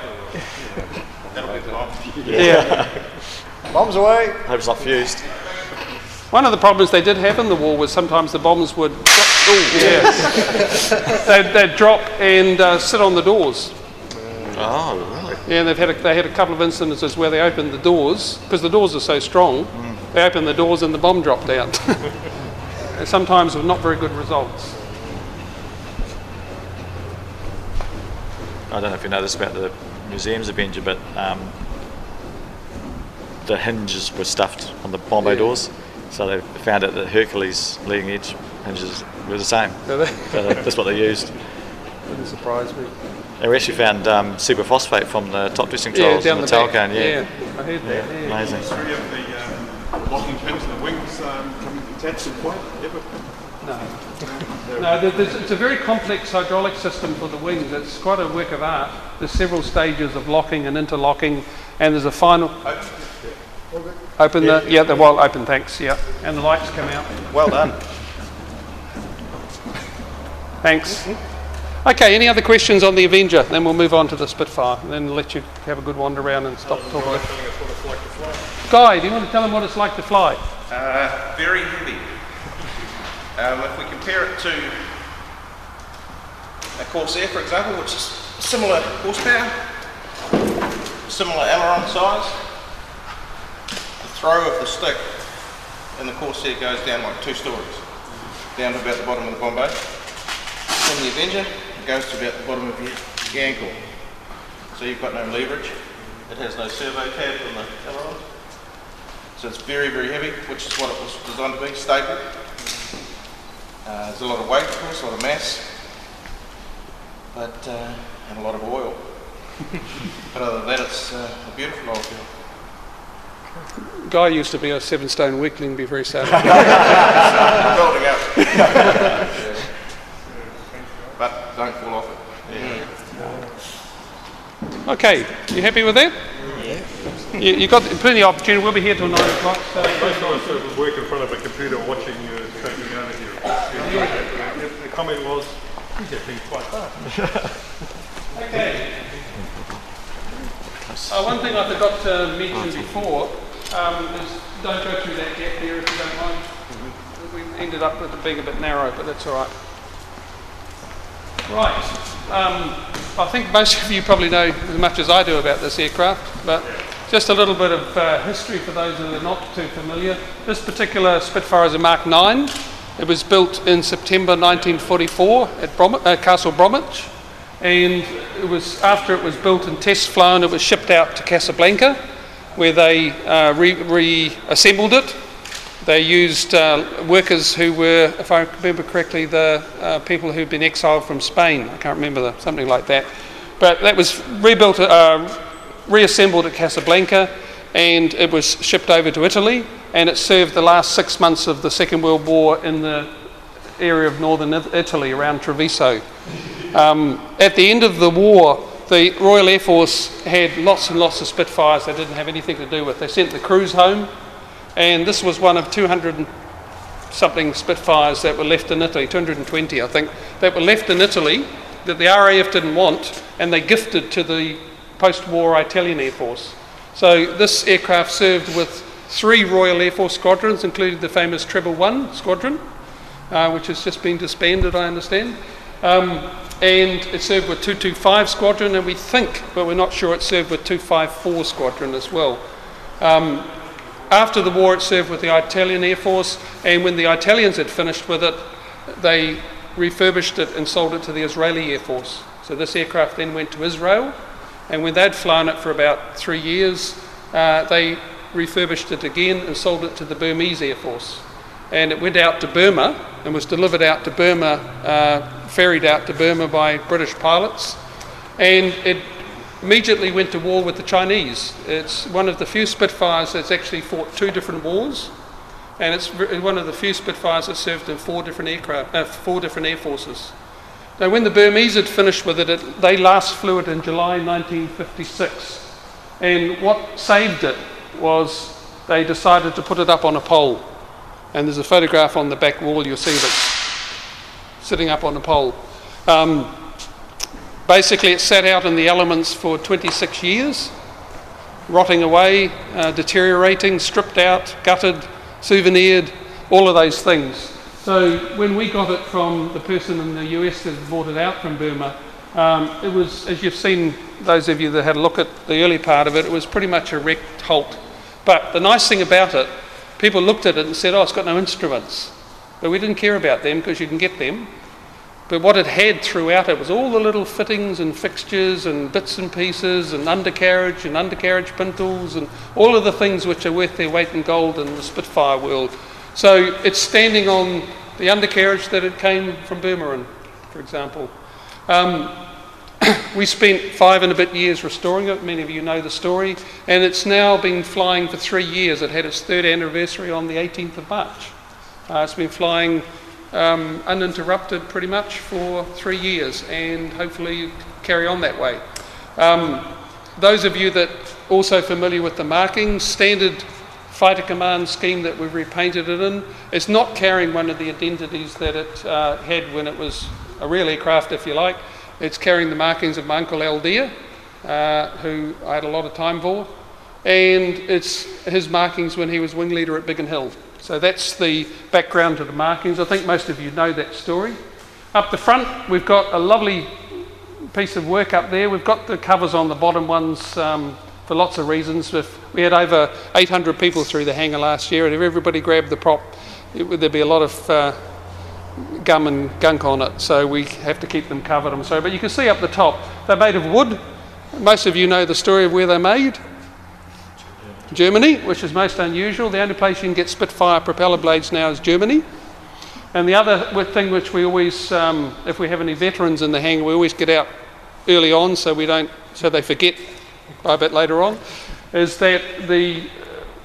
That'll be the bomb. Yeah. <laughs> Bombs away. Hope it's not fused. One of the problems they did have in the war was sometimes the bombs would. Oh, yeah. they'd, they'd drop and uh, sit on the doors. Oh, really? Yeah, and they've had a, they had a couple of incidences where they opened the doors because the doors are so strong. They opened the doors and the bomb dropped out. <laughs> and sometimes with not very good results. I don't know if you know this about the museum's Avenger, but um, the hinges were stuffed on the bomb bay Yeah. doors. So they found out that Hercules leading edge hinges were the same. So they So that- that's what they used. <laughs> Wouldn't surprise me. They actually found um, superphosphate from the top dressing Yeah, trials down in the the tail back. cone. Yeah. yeah, I heard that. Yeah. amazing. Three of the um, locking pins and the wings um, come attached in point. Ever? No, there- there's, it's a very complex hydraulic system for the wings. It's quite a work of art. There's several stages of locking and interlocking, and there's a final. Open the yeah, the well open. Thanks. Yeah, and the lights come out. Well done. Thanks. Okay. Any other questions on the Avenger? Then we'll move on to the Spitfire, and then let you have a good wander around and stop talking. Guy, do you want to tell them what it's like to fly? Uh, very heavy. Um, if we compare it to a Corsair, for example, which is similar horsepower, similar aileron size. The throw of the stick in the Corsair goes down like two stories, down to about the bottom of the bomb bay. In the Avenger, goes to about the bottom of your, your ankle. So you've got no leverage. It has no servo tab on the aileron. So it's very, very heavy, which is what it was designed to be, stable. Uh, there's a lot of weight, of course, a lot of mass, but uh, and a lot of oil. <laughs> but other than that, it's uh, a beautiful old field. Guy used to be a seven stone weakling, be very sad. <laughs> Building <laughs> up. But don't fall off it. okay, you happy with that? Yeah. You, you got plenty of opportunity. We'll be here till nine o'clock. So Most nice to work in front of a computer watching you taking over here. The, the comment was, he's actually quite fast. Okay. Uh, one thing I forgot to mention before um, is don't go through that gap there if you don't mind. We ended up with it being a bit narrow, but that's all right. Right. Um, I think most of you probably know as much as I do about this aircraft, but just a little bit of uh, history for those that are not too familiar. This particular Spitfire is a Mark 9. It was built in September 1944 at Brom- uh, Castle Bromwich, and it was after it was built and test flown, it was shipped out to Casablanca, where they uh, re- reassembled it. They used uh, workers who were, if I remember correctly, the uh, people who'd been exiled from Spain. I can't remember the, something like that. But that was rebuilt, uh, reassembled at Casablanca, and it was shipped over to Italy. And it served the last six months of the Second World War in the area of northern Italy around Treviso. Um, at the end of the war, the Royal Air Force had lots and lots of Spitfires they didn't have anything to do with. They sent the crews home, and this was one of 200 something Spitfires that were left in Italy, 220 I think, that were left in Italy that the RAF didn't want, and they gifted to the post-war Italian Air Force. So this aircraft served with three Royal Air Force squadrons, including the famous Treble One squadron, uh, which has just been disbanded, I understand. Um, and it served with 225 Squadron, and we think, but we're not sure, it served with 254 Squadron as well. Um, after the war, it served with the Italian Air Force, and when the Italians had finished with it, they refurbished it and sold it to the Israeli Air Force. So this aircraft then went to Israel, and when they'd flown it for about three years, uh, they refurbished it again and sold it to the Burmese Air Force. And it went out to Burma and was delivered out to Burma, uh, ferried out to Burma by British pilots. And it immediately went to war with the Chinese. It's one of the few Spitfires that's actually fought two different wars. And it's one of the few Spitfires that served in four different aircraft, uh, four different air forces. Now, when the Burmese had finished with it, it, they last flew it in July 1956. And what saved it was they decided to put it up on a pole. And there's a photograph on the back wall, you'll see that sitting up on a pole. Um, basically, it sat out in the elements for 26 years, rotting away, uh, deteriorating, stripped out, gutted, souvenired, all of those things. So when we got it from the person in the US that bought it out from Burma, um, it was, as you've seen, those of you that had a look at the early part of it, it was pretty much a wrecked halt. But the nice thing about it, people looked at it and said, oh, it's got no instruments. But we didn't care about them because you can get them. But what it had throughout it was all the little fittings and fixtures and bits and pieces and undercarriage and undercarriage pintles and all of the things which are worth their weight in gold in the Spitfire world. So it's standing on the undercarriage that it came from Burma, for example. Um, <coughs> we spent five and a bit years restoring it. Many of you know the story. And it's now been flying for three years. It had its third anniversary on the 18th of March. Uh, it's been flying um, uninterrupted pretty much for three years and hopefully carry on that way. Um, those of you that also familiar with the markings, standard fighter command scheme that we've repainted it in, it's not carrying one of the identities that it uh, had when it was a real aircraft, if you like. It's carrying the markings of my uncle Al Deere, uh, who I had a lot of time for, and it's his markings when he was wing leader at Biggin Hill. So that's the background to the markings. I think most of you know that story. Up the front, we've got a lovely piece of work up there. We've got the covers on the bottom ones um, for lots of reasons. If we had over 800 people through the hangar last year, and if everybody grabbed the prop, it, there'd be a lot of uh, gum and gunk on it. So we have to keep them covered. I'm sorry, but you can see up the top they're made of wood. Most of you know the story of where they're made. Germany, which is most unusual. The only place you can get Spitfire propeller blades now is Germany. And the other thing which we always, um, if we have any veterans in the hangar, we always get out early on so we don't, so they forget a bit later on, is that the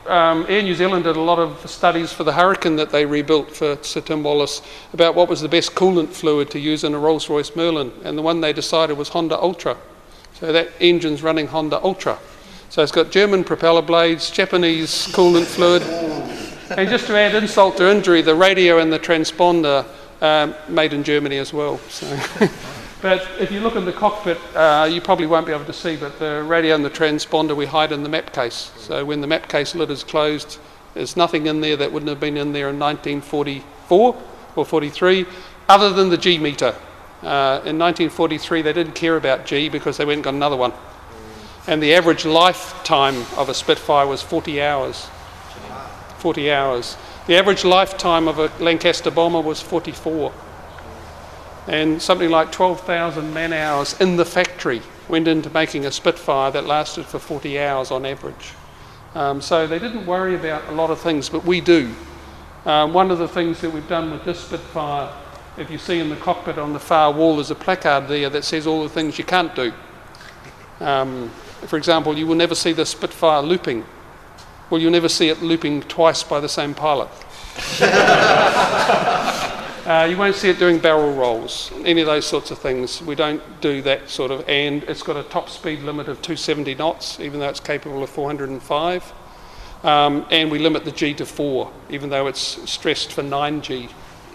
um, Air New Zealand did a lot of studies for the Hurricane that they rebuilt for Sir Tim Wallace about what was the best coolant fluid to use in a Rolls-Royce Merlin, and the one they decided was Honda Ultra. So that engine's running Honda Ultra. So it's got German propeller blades, Japanese coolant fluid, and just to add insult to injury, the radio and the transponder um, made in Germany as well. So. <laughs> but if you look in the cockpit, uh, you probably won't be able to see, but the radio and the transponder we hide in the map case. So when the map case lid is closed, there's nothing in there that wouldn't have been in there in 1944 or 43, other than the G meter. Uh, in 1943, they didn't care about G because they went and got another one. And the average lifetime of a Spitfire was 40 hours. 40 hours. The average lifetime of a Lancaster bomber was 44. And something like 12,000 man hours in the factory went into making a Spitfire that lasted for 40 hours on average. Um, so they didn't worry about a lot of things, but we do. Um, one of the things that we've done with this Spitfire, if you see in the cockpit on the far wall, there's a placard there that says all the things you can't do. Um, for example, you will never see the Spitfire looping. Well, you'll never see it looping twice by the same pilot. <laughs> Uh, you won't see it doing barrel rolls, any of those sorts of things. We don't do that sort of, and it's got a top speed limit of 270 knots, even though it's capable of 405. Um, and we limit the G to 4, even though it's stressed for 9G,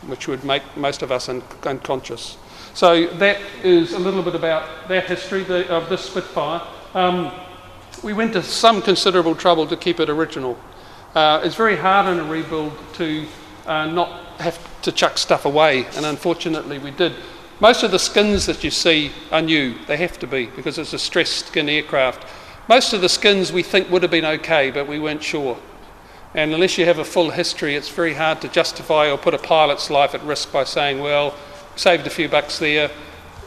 which would make most of us un- unconscious. So that is a little bit about that history the, of this Spitfire. Um, we went to some considerable trouble to keep it original. Uh, it's very hard in a rebuild to uh, not have to chuck stuff away, and unfortunately we did. Most of the skins that you see are new, they have to be because it's a stressed skin aircraft. Most of the skins we think would have been okay, but we weren't sure. And unless you have a full history, it's very hard to justify or put a pilot's life at risk by saying, well, saved a few bucks there,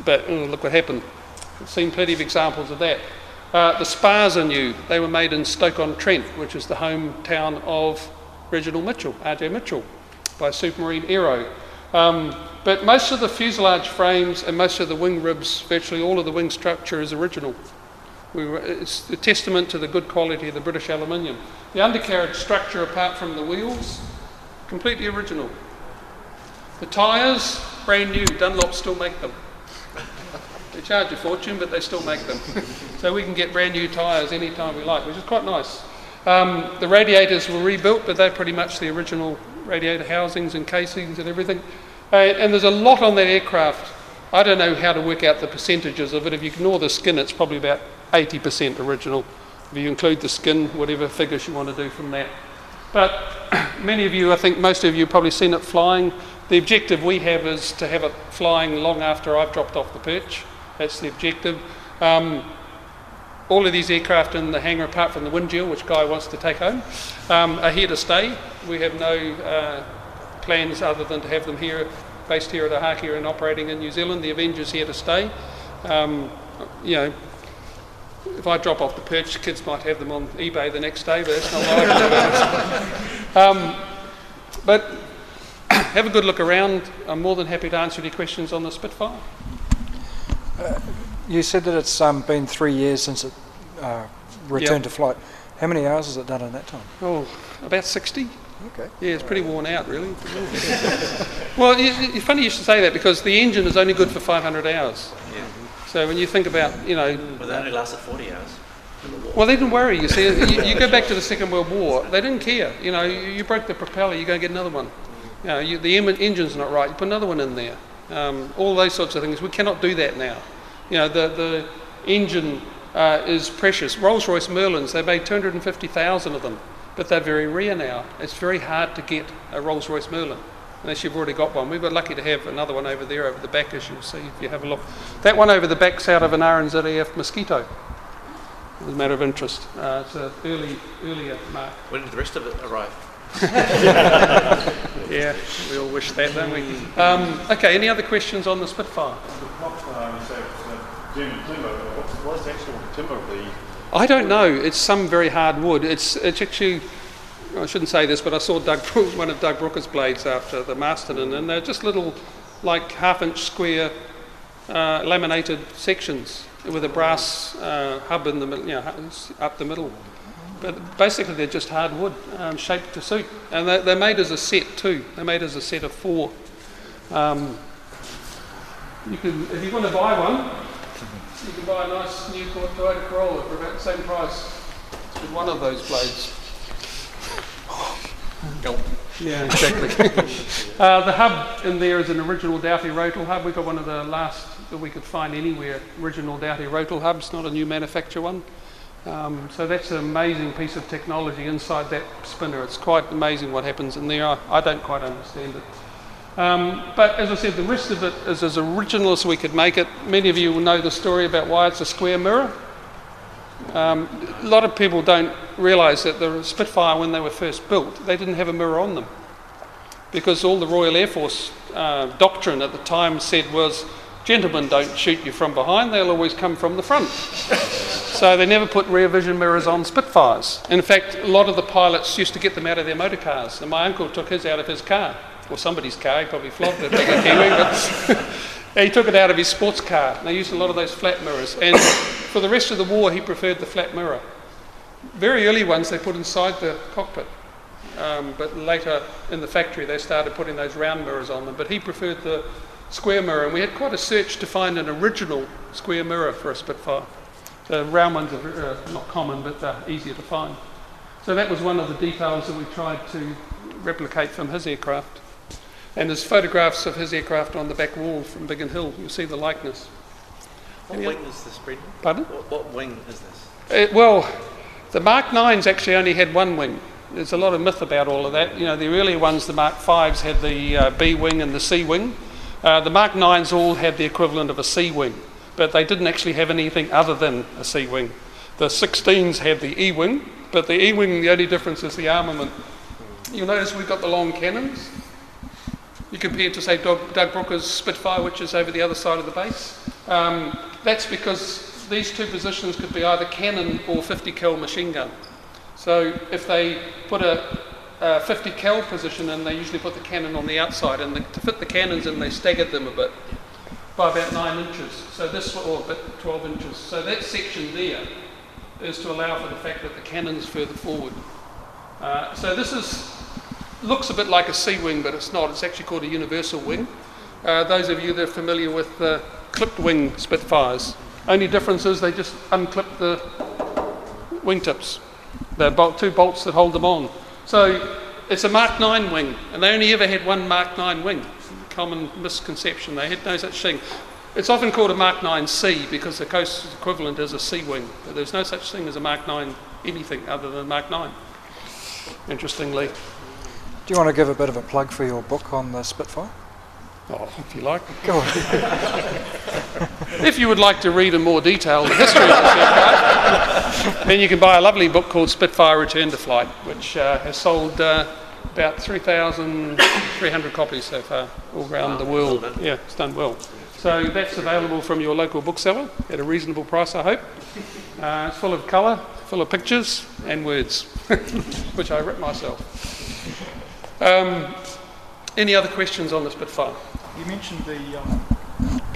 but oh, look what happened. I've seen plenty of examples of that. Uh, the spars are new. They were made in Stoke-on-Trent, which is the hometown of Reginald Mitchell, R.J. Mitchell, by Supermarine Aero. Um, but most of the fuselage frames and most of the wing ribs, virtually all of the wing structure is original. We were, it's a testament to the good quality of the British aluminium. The undercarriage structure, apart from the wheels, completely original. The tyres, brand new. Dunlop still make them. They charge a fortune, but they still make them. <laughs> so we can get brand new tyres anytime we like, which is quite nice. Um, the radiators were rebuilt, but they're pretty much the original radiator housings and casings and everything. Uh, and there's a lot on that aircraft. I don't know how to work out the percentages of it. If you ignore the skin, it's probably about 80% original. If you include the skin, whatever figures you want to do from that. But <clears throat> many of you, I think most of you, probably seen it flying. The objective we have is to have it flying long after I've dropped off the perch. That's the objective. Um, all of these aircraft in the hangar, apart from the Winjeel, which Guy wants to take home, um, are here to stay. We have no uh, plans other than to have them here, based here at Ohakea and operating in New Zealand. The Avenger's here to stay. Um, you know, if I drop off the perch, kids might have them on eBay the next day, but that's not what. <laughs> Um, but <clears throat> have a good look around. I'm more than happy to answer any questions on the Spitfire. You said that it's um, been three years since it uh, returned Yep. to flight. How many hours has it done in that time? Oh, about 60. Okay. Yeah, it's pretty worn out, really. <laughs> well, it's funny you should say that because the engine is only good for 500 hours. Yeah. So when you think about, you know, But that only lasted 40 hours. well, they didn't worry. You see, you, you go back to the Second World War, they didn't care. You know, you, you broke the propeller, you go get another one. You know, you, the em- engine's not right, you put another one in there. Um, all those sorts of things. We cannot do that now. You know, the, the engine uh, is precious. Rolls Royce Merlins, they made 250,000 of them, but they're very rare now. It's very hard to get a Rolls Royce Merlin. unless you've already got one. We were lucky to have another one over there over the back, as you'll see if you have a look. That one over the back's out of an RNZAF mosquito. As a matter of interest, uh, it's an early, earlier mark. When did the rest of it arrive? <laughs> Yeah, we all wish that, don't we? Um, okay, any other questions on the Spitfire? What's, the actual timber of the I don't know. It's some very hard wood. It's, it's actually, I shouldn't say this, but I saw Doug, one of Doug Brooker's blades after the Masterton, and they're just little, like half inch square uh, laminated sections with a brass uh, hub in the middle, you know, up the middle. But basically, they're just hard wood, um, shaped to suit. And they're, they're made as a set, too. They're made as a set of four. Um, you can, if you want to buy one, you can buy a nice new Toyota Corolla for about the same price with one of those blades. Yeah, <laughs> exactly. <laughs> uh, the hub in there is an original Dowty Rotol hub. We got one of the last that we could find anywhere, original Dowty Rotol hubs, not a new manufacturer one. Um, so that's an amazing piece of technology inside that spinner. It's quite amazing what happens in there. I, I don't quite understand it. Um, but as I said, the rest of it is as original as we could make it. Many of you will know the story about why it's a square mirror. Um, a lot of people don't realise that the Spitfire, when they were first built, they didn't have a mirror on them because all the Royal Air Force uh, doctrine at the time said was, gentlemen don't shoot you from behind, they'll always come from the front. so they never put rear vision mirrors on Spitfires. In fact, a lot of the pilots used to get them out of their motor cars, and my uncle took his out of his car, or somebody's car, he probably flogged it like a Kiwi, but <laughs> he took it out of his sports car. They used a lot of those flat mirrors, and for the rest of the war, he preferred the flat mirror. Very early ones they put inside the cockpit. Um, but later in the factory they started putting those round mirrors on them. But he preferred the square mirror, and we had quite a search to find an original square mirror for a Spitfire. The round ones are uh, not common, but they're easier to find. So that was one of the details that we tried to replicate from his aircraft. And there's photographs of his aircraft on the back wall from Biggin Hill. You'll see the likeness. What Any wing is this, Brendon? Pardon? What, what wing is this? Uh, well, the Mark 9s actually only had one wing. There's a lot of myth about all of that. You know, the earlier ones, the Mark 5s, had the uh, B wing and the C wing. Uh, the Mark 9s all had the equivalent of a C wing, but they didn't actually have anything other than a C wing. The 16s had the E wing, but the E wing, the only difference is the armament. You'll notice we've got the long cannons. You compare it to, say, Doug, Doug Brooker's Spitfire, which is over the other side of the base. Um, that's because these two positions could be either cannon or 50 cal machine gun. So if they put a, a 50 cal position and they usually put the cannon on the outside, and the, to fit the cannons in, they staggered them a bit by about nine inches. So this, or a bit 12 inches. So that section there is to allow for the fact that the cannon's further forward. Uh, so this is looks a bit like a C wing, but it's not. It's actually called a universal wing. Uh, those of you that are familiar with uh, clipped wing Spitfires, only difference is they just unclip the wingtips, the bolt, two bolts that hold them on. So it's a Mark 9 wing, and they only ever had one Mark 9 wing. Common misconception. They had no such thing. It's often called a Mark 9C because the coast equivalent is a C wing, but there's no such thing as a Mark 9 anything other than Mark 9. Interestingly. Do you want to give a bit of a plug for your book on the Spitfire? Oh, if you like. Go on. <laughs> If you would like to read in more detail the history of this aircraft, then you can buy a lovely book called Spitfire Return to Flight, which uh, has sold uh, about 3,300 copies so far all around the world. Yeah, it's done well. So that's available from your local bookseller at a reasonable price, I hope. Uh, it's full of colour, full of pictures and words, <laughs> which I wrote myself. Um, any other questions on the Spitfire? You mentioned the um,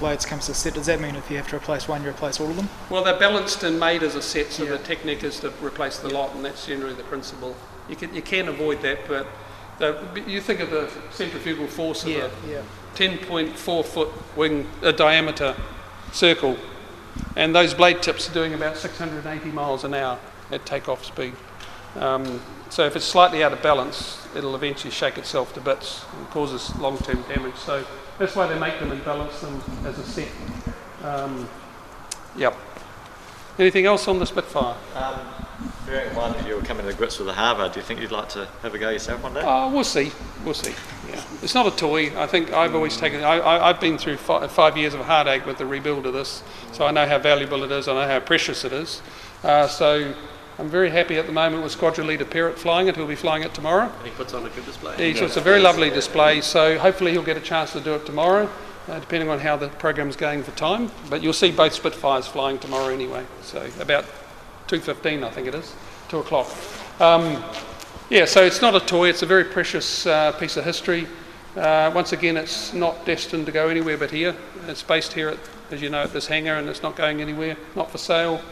blades comes to set. Does that mean if you have to replace one, you replace all of them? Well, they're balanced and made as a set, so Yeah. the technique is to replace the lot, and that's generally the principle. You can, you can avoid that, but the, you think of the centrifugal force of Yeah, a 10.4 foot wing uh, diameter circle, and those blade tips are doing about 680 miles an hour at takeoff speed. Um, so if it's slightly out of balance, it'll eventually shake itself to bits and causes long-term damage. So that's why they make them and balance them as a set. Um, yep. Anything else on the Spitfire? Um, Bearing in mind that you were coming to grips with the Harvard, do you think you'd like to have a go yourself one day? Oh, we'll see. We'll see. Yeah, it's not a toy. I think I've always taken. I, I, I've been through fi- five years of heartache with the rebuild of this, so I know how valuable it is. I know how precious it is. Uh, so I'm very happy at the moment with Squadron Leader Parrott flying it. He'll be flying it tomorrow. And he puts on a good display. So it's a very lovely display. So hopefully he'll get a chance to do it tomorrow, uh, depending on how the program's going for time. But you'll see both Spitfires flying tomorrow anyway. So about 2:15, I think it is, two o'clock. Um, yeah, so it's not a toy. It's a very precious uh, piece of history. Uh, once again, it's not destined to go anywhere but here. It's based here, at, as you know, at this hangar, and it's not going anywhere. Not for sale.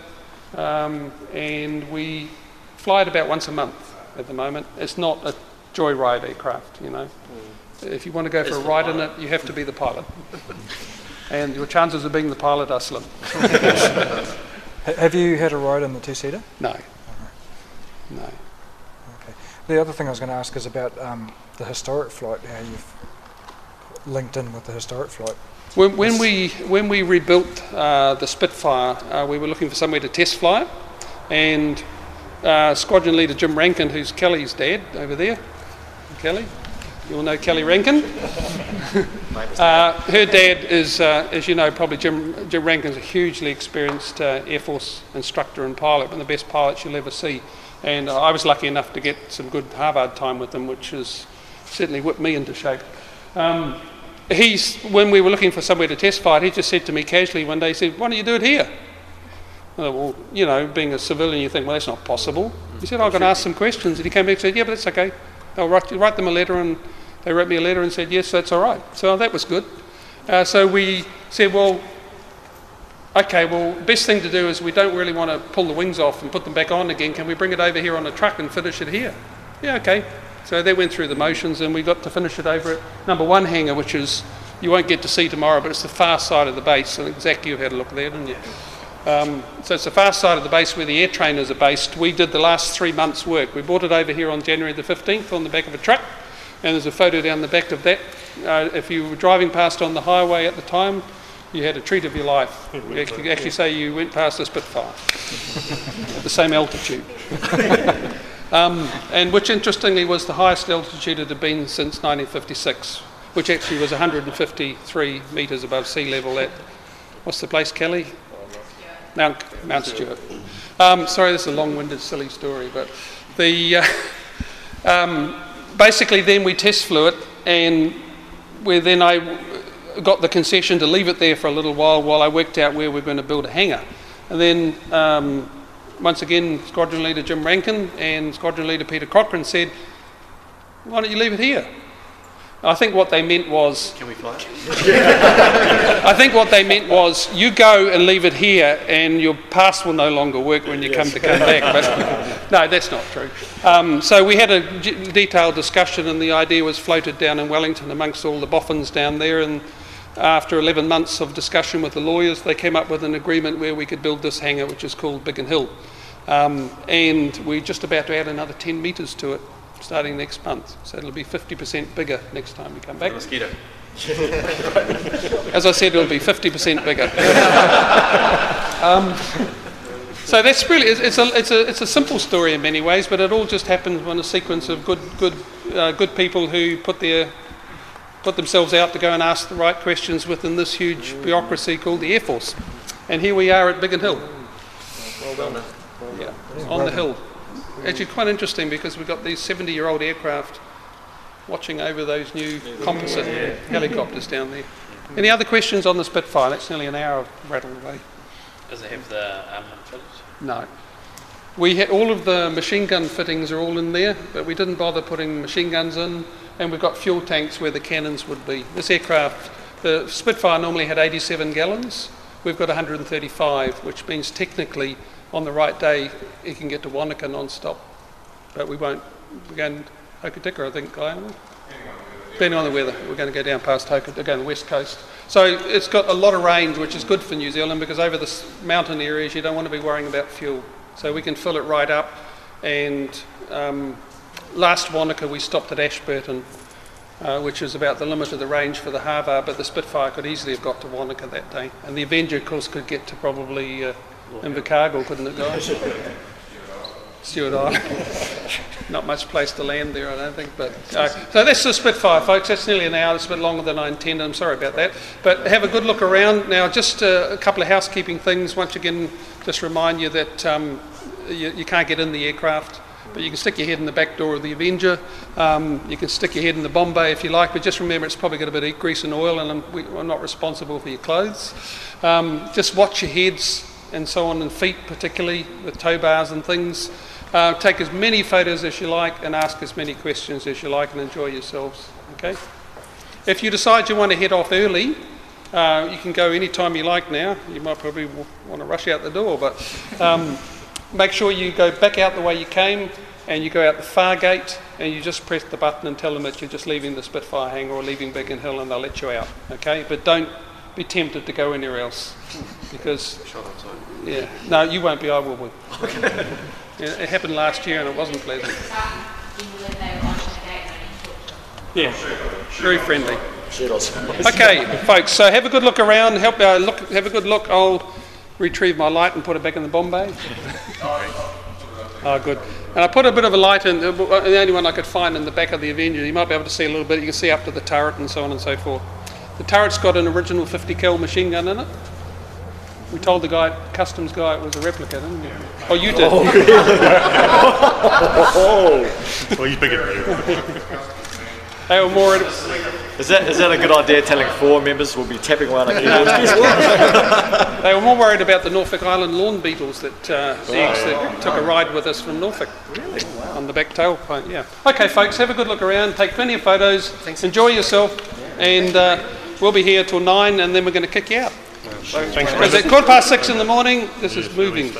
Um, and we fly it about once a month at the moment. It's not a joyride aircraft, you know. If you want to go for a ride in it, you have to be the pilot. <laughs> and your chances of being the pilot are slim. <laughs> Have you had a ride in the two-seater? No. No. Okay. The other thing I was going to ask is about um, the historic flight. How you've linked in with the historic flight. When, when we when we rebuilt uh, the Spitfire, uh, we were looking for somewhere to test fly and uh, Squadron Leader Jim Rankin, who's Kelly's dad over there, Kelly, you all know Kelly Rankin. <laughs> uh, her dad is, uh, as you know, probably Jim Jim Rankin's a hugely experienced uh, Air Force instructor and pilot, one of the best pilots you'll ever see. And I was lucky enough to get some good Harvard time with him, which has certainly whipped me into shape. Um, he's when we were looking for somewhere to test flight, he just said to me casually one day, he said, "Why don't you do it here?" Well, you know, being a civilian, you think, well, that's not possible. He said, I'm going to ask some questions, and he came back and said, yeah, but that's okay. I'll write, write them a letter, and they wrote me a letter and said, yes, that's all right. So that was good. Uh, so we said, well, okay, well, best thing to do is we don't really want to pull the wings off and put them back on again. Can we bring it over here on a truck and finish it here? Yeah, okay. So they went through the motions and we got to finish it over at number one hangar, which is, you won't get to see tomorrow, but it's the far side of the base. And exactly you had a look there, didn't you? Um, so it's the far side of the base where the air trainers are based. We did the last three months' work. We brought it over here on January the 15th on the back of a truck, and there's a photo down the back of that. Uh, if you were driving past on the highway at the time, you had a treat of your life. You actually, actually say you went past a Spitfire <laughs> at the same altitude. <laughs> um, and which interestingly was the highest altitude it had been since 1956, which actually was 153 metres above sea level at, what's the place, Kelly? Mount, Mount Stewart. Um, sorry, this is a long-winded, silly story, but the uh, <laughs> um, basically then we test flew it, and where then I got the concession to leave it there for a little while while I worked out where we're going to build a hangar, and then um, once again Squadron Leader Jim Rankin and Squadron Leader Peter Cochran said, "Why don't you leave it here?" I think what they meant was. Can we fly? <laughs> I think what they meant was you go and leave it here, and your pass will no longer work when you come to come back. But <laughs> no, that's not true. Um, so we had a detailed discussion, and the idea was floated down in Wellington amongst all the boffins down there. And after 11 months of discussion with the lawyers, they came up with an agreement where we could build this hangar, which is called Biggin Hill. Um, and we're just about to add another 10 metres to it starting next month. So it'll be 50% bigger next time we come back. Mosquito. As I said, it'll be 50% bigger. <laughs> um, so that's really, it's a, it's, a, it's a simple story in many ways, but it all just happens on a sequence of good, good, uh, good people who put, their, put themselves out to go and ask the right questions within this huge bureaucracy called the Air Force. And here we are at Biggin Hill. Well done. Yeah, on the hill. Actually, quite interesting because we've got these 70 year old aircraft watching over those new composite helicopters down there. Any other questions on the Spitfire? That's nearly an hour of rattle away. Does it have the um, armament fitted? No. We ha- all of the machine gun fittings are all in there, but we didn't bother putting machine guns in, and we've got fuel tanks where the cannons would be. This aircraft, the Spitfire normally had 87 gallons. We've got 135, which means technically on the right day it can get to Wanaka non-stop, but we won't. We're going Hokitika, I think, Guy? Depending on the weather, we're going to go down past Hokitika, go on the west coast. So it's got a lot of range, which is good for New Zealand because over the mountain areas you don't want to be worrying about fuel. So we can fill it right up. And um, last Wanaka we stopped at Ashburton, uh, which is about the limit of the range for the Harvard, but the Spitfire could easily have got to Wanaka that day. And the Avenger, of course, could get to probably uh, Invercargill, couldn't it, guys? <laughs> Stewart Island. <laughs> Not much place to land there, I don't think. But uh, so that's the Spitfire, folks. That's nearly an hour. It's a bit longer than I intended. I'm sorry about that. But have a good look around. Now, just uh, a couple of housekeeping things. Once again, just remind you that um, you, you can't get in the aircraft. But you can stick your head in the back door of the Avenger. Um, you can stick your head in the bomb bay if you like, but just remember it's probably got a bit of grease and oil, and I'm, we, I'm not responsible for your clothes. Um, just watch your heads and so on, and feet particularly with tow bars and things. Uh, take as many photos as you like, and ask as many questions as you like, and enjoy yourselves. Okay. If you decide you want to head off early, uh, you can go any time you like now. You might probably w- want to rush out the door, but um, make sure you go back out the way you came and you go out the far gate and you just press the button and tell them that you're just leaving the Spitfire hangar or leaving Biggin Hill and they'll let you out. Okay? But don't be tempted to go anywhere else because. Yeah. No, you won't be, I will be. Yeah, it happened last year and it wasn't pleasant. Yeah, very friendly. Okay, folks. So have a good look around. Help uh, look. Have a good look. I'll retrieve my light and put it back in the bomb bay. Oh, good. And I put a bit of a light in. uh, The only one I could find in the back of the Avenger. You might be able to see a little bit. You can see up to the turret and so on and so forth. The turret's got an original 50 cal machine gun in it. We told the guy, customs guy, it was a replica, didn't we? Oh, you did. <laughs> Well, he's bigger than you. They were more. Is that, is that a good idea telling four members we'll be tapping one again? <laughs> <laughs> They were more worried about the Norfolk Island lawn beetles that uh, the eggs that took a ride with us from Norfolk. Really? On the back tailpipe, yeah. Okay, folks, have a good look around, take plenty of photos, enjoy yourself, and uh, we'll be here till nine, and then we're going to kick you out. Thanks, Because at quarter past six in the morning, this is moving.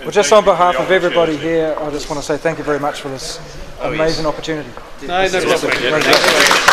Well, just on behalf of everybody here, I just want to say thank you very much for this amazing opportunity. No, no problem. Great.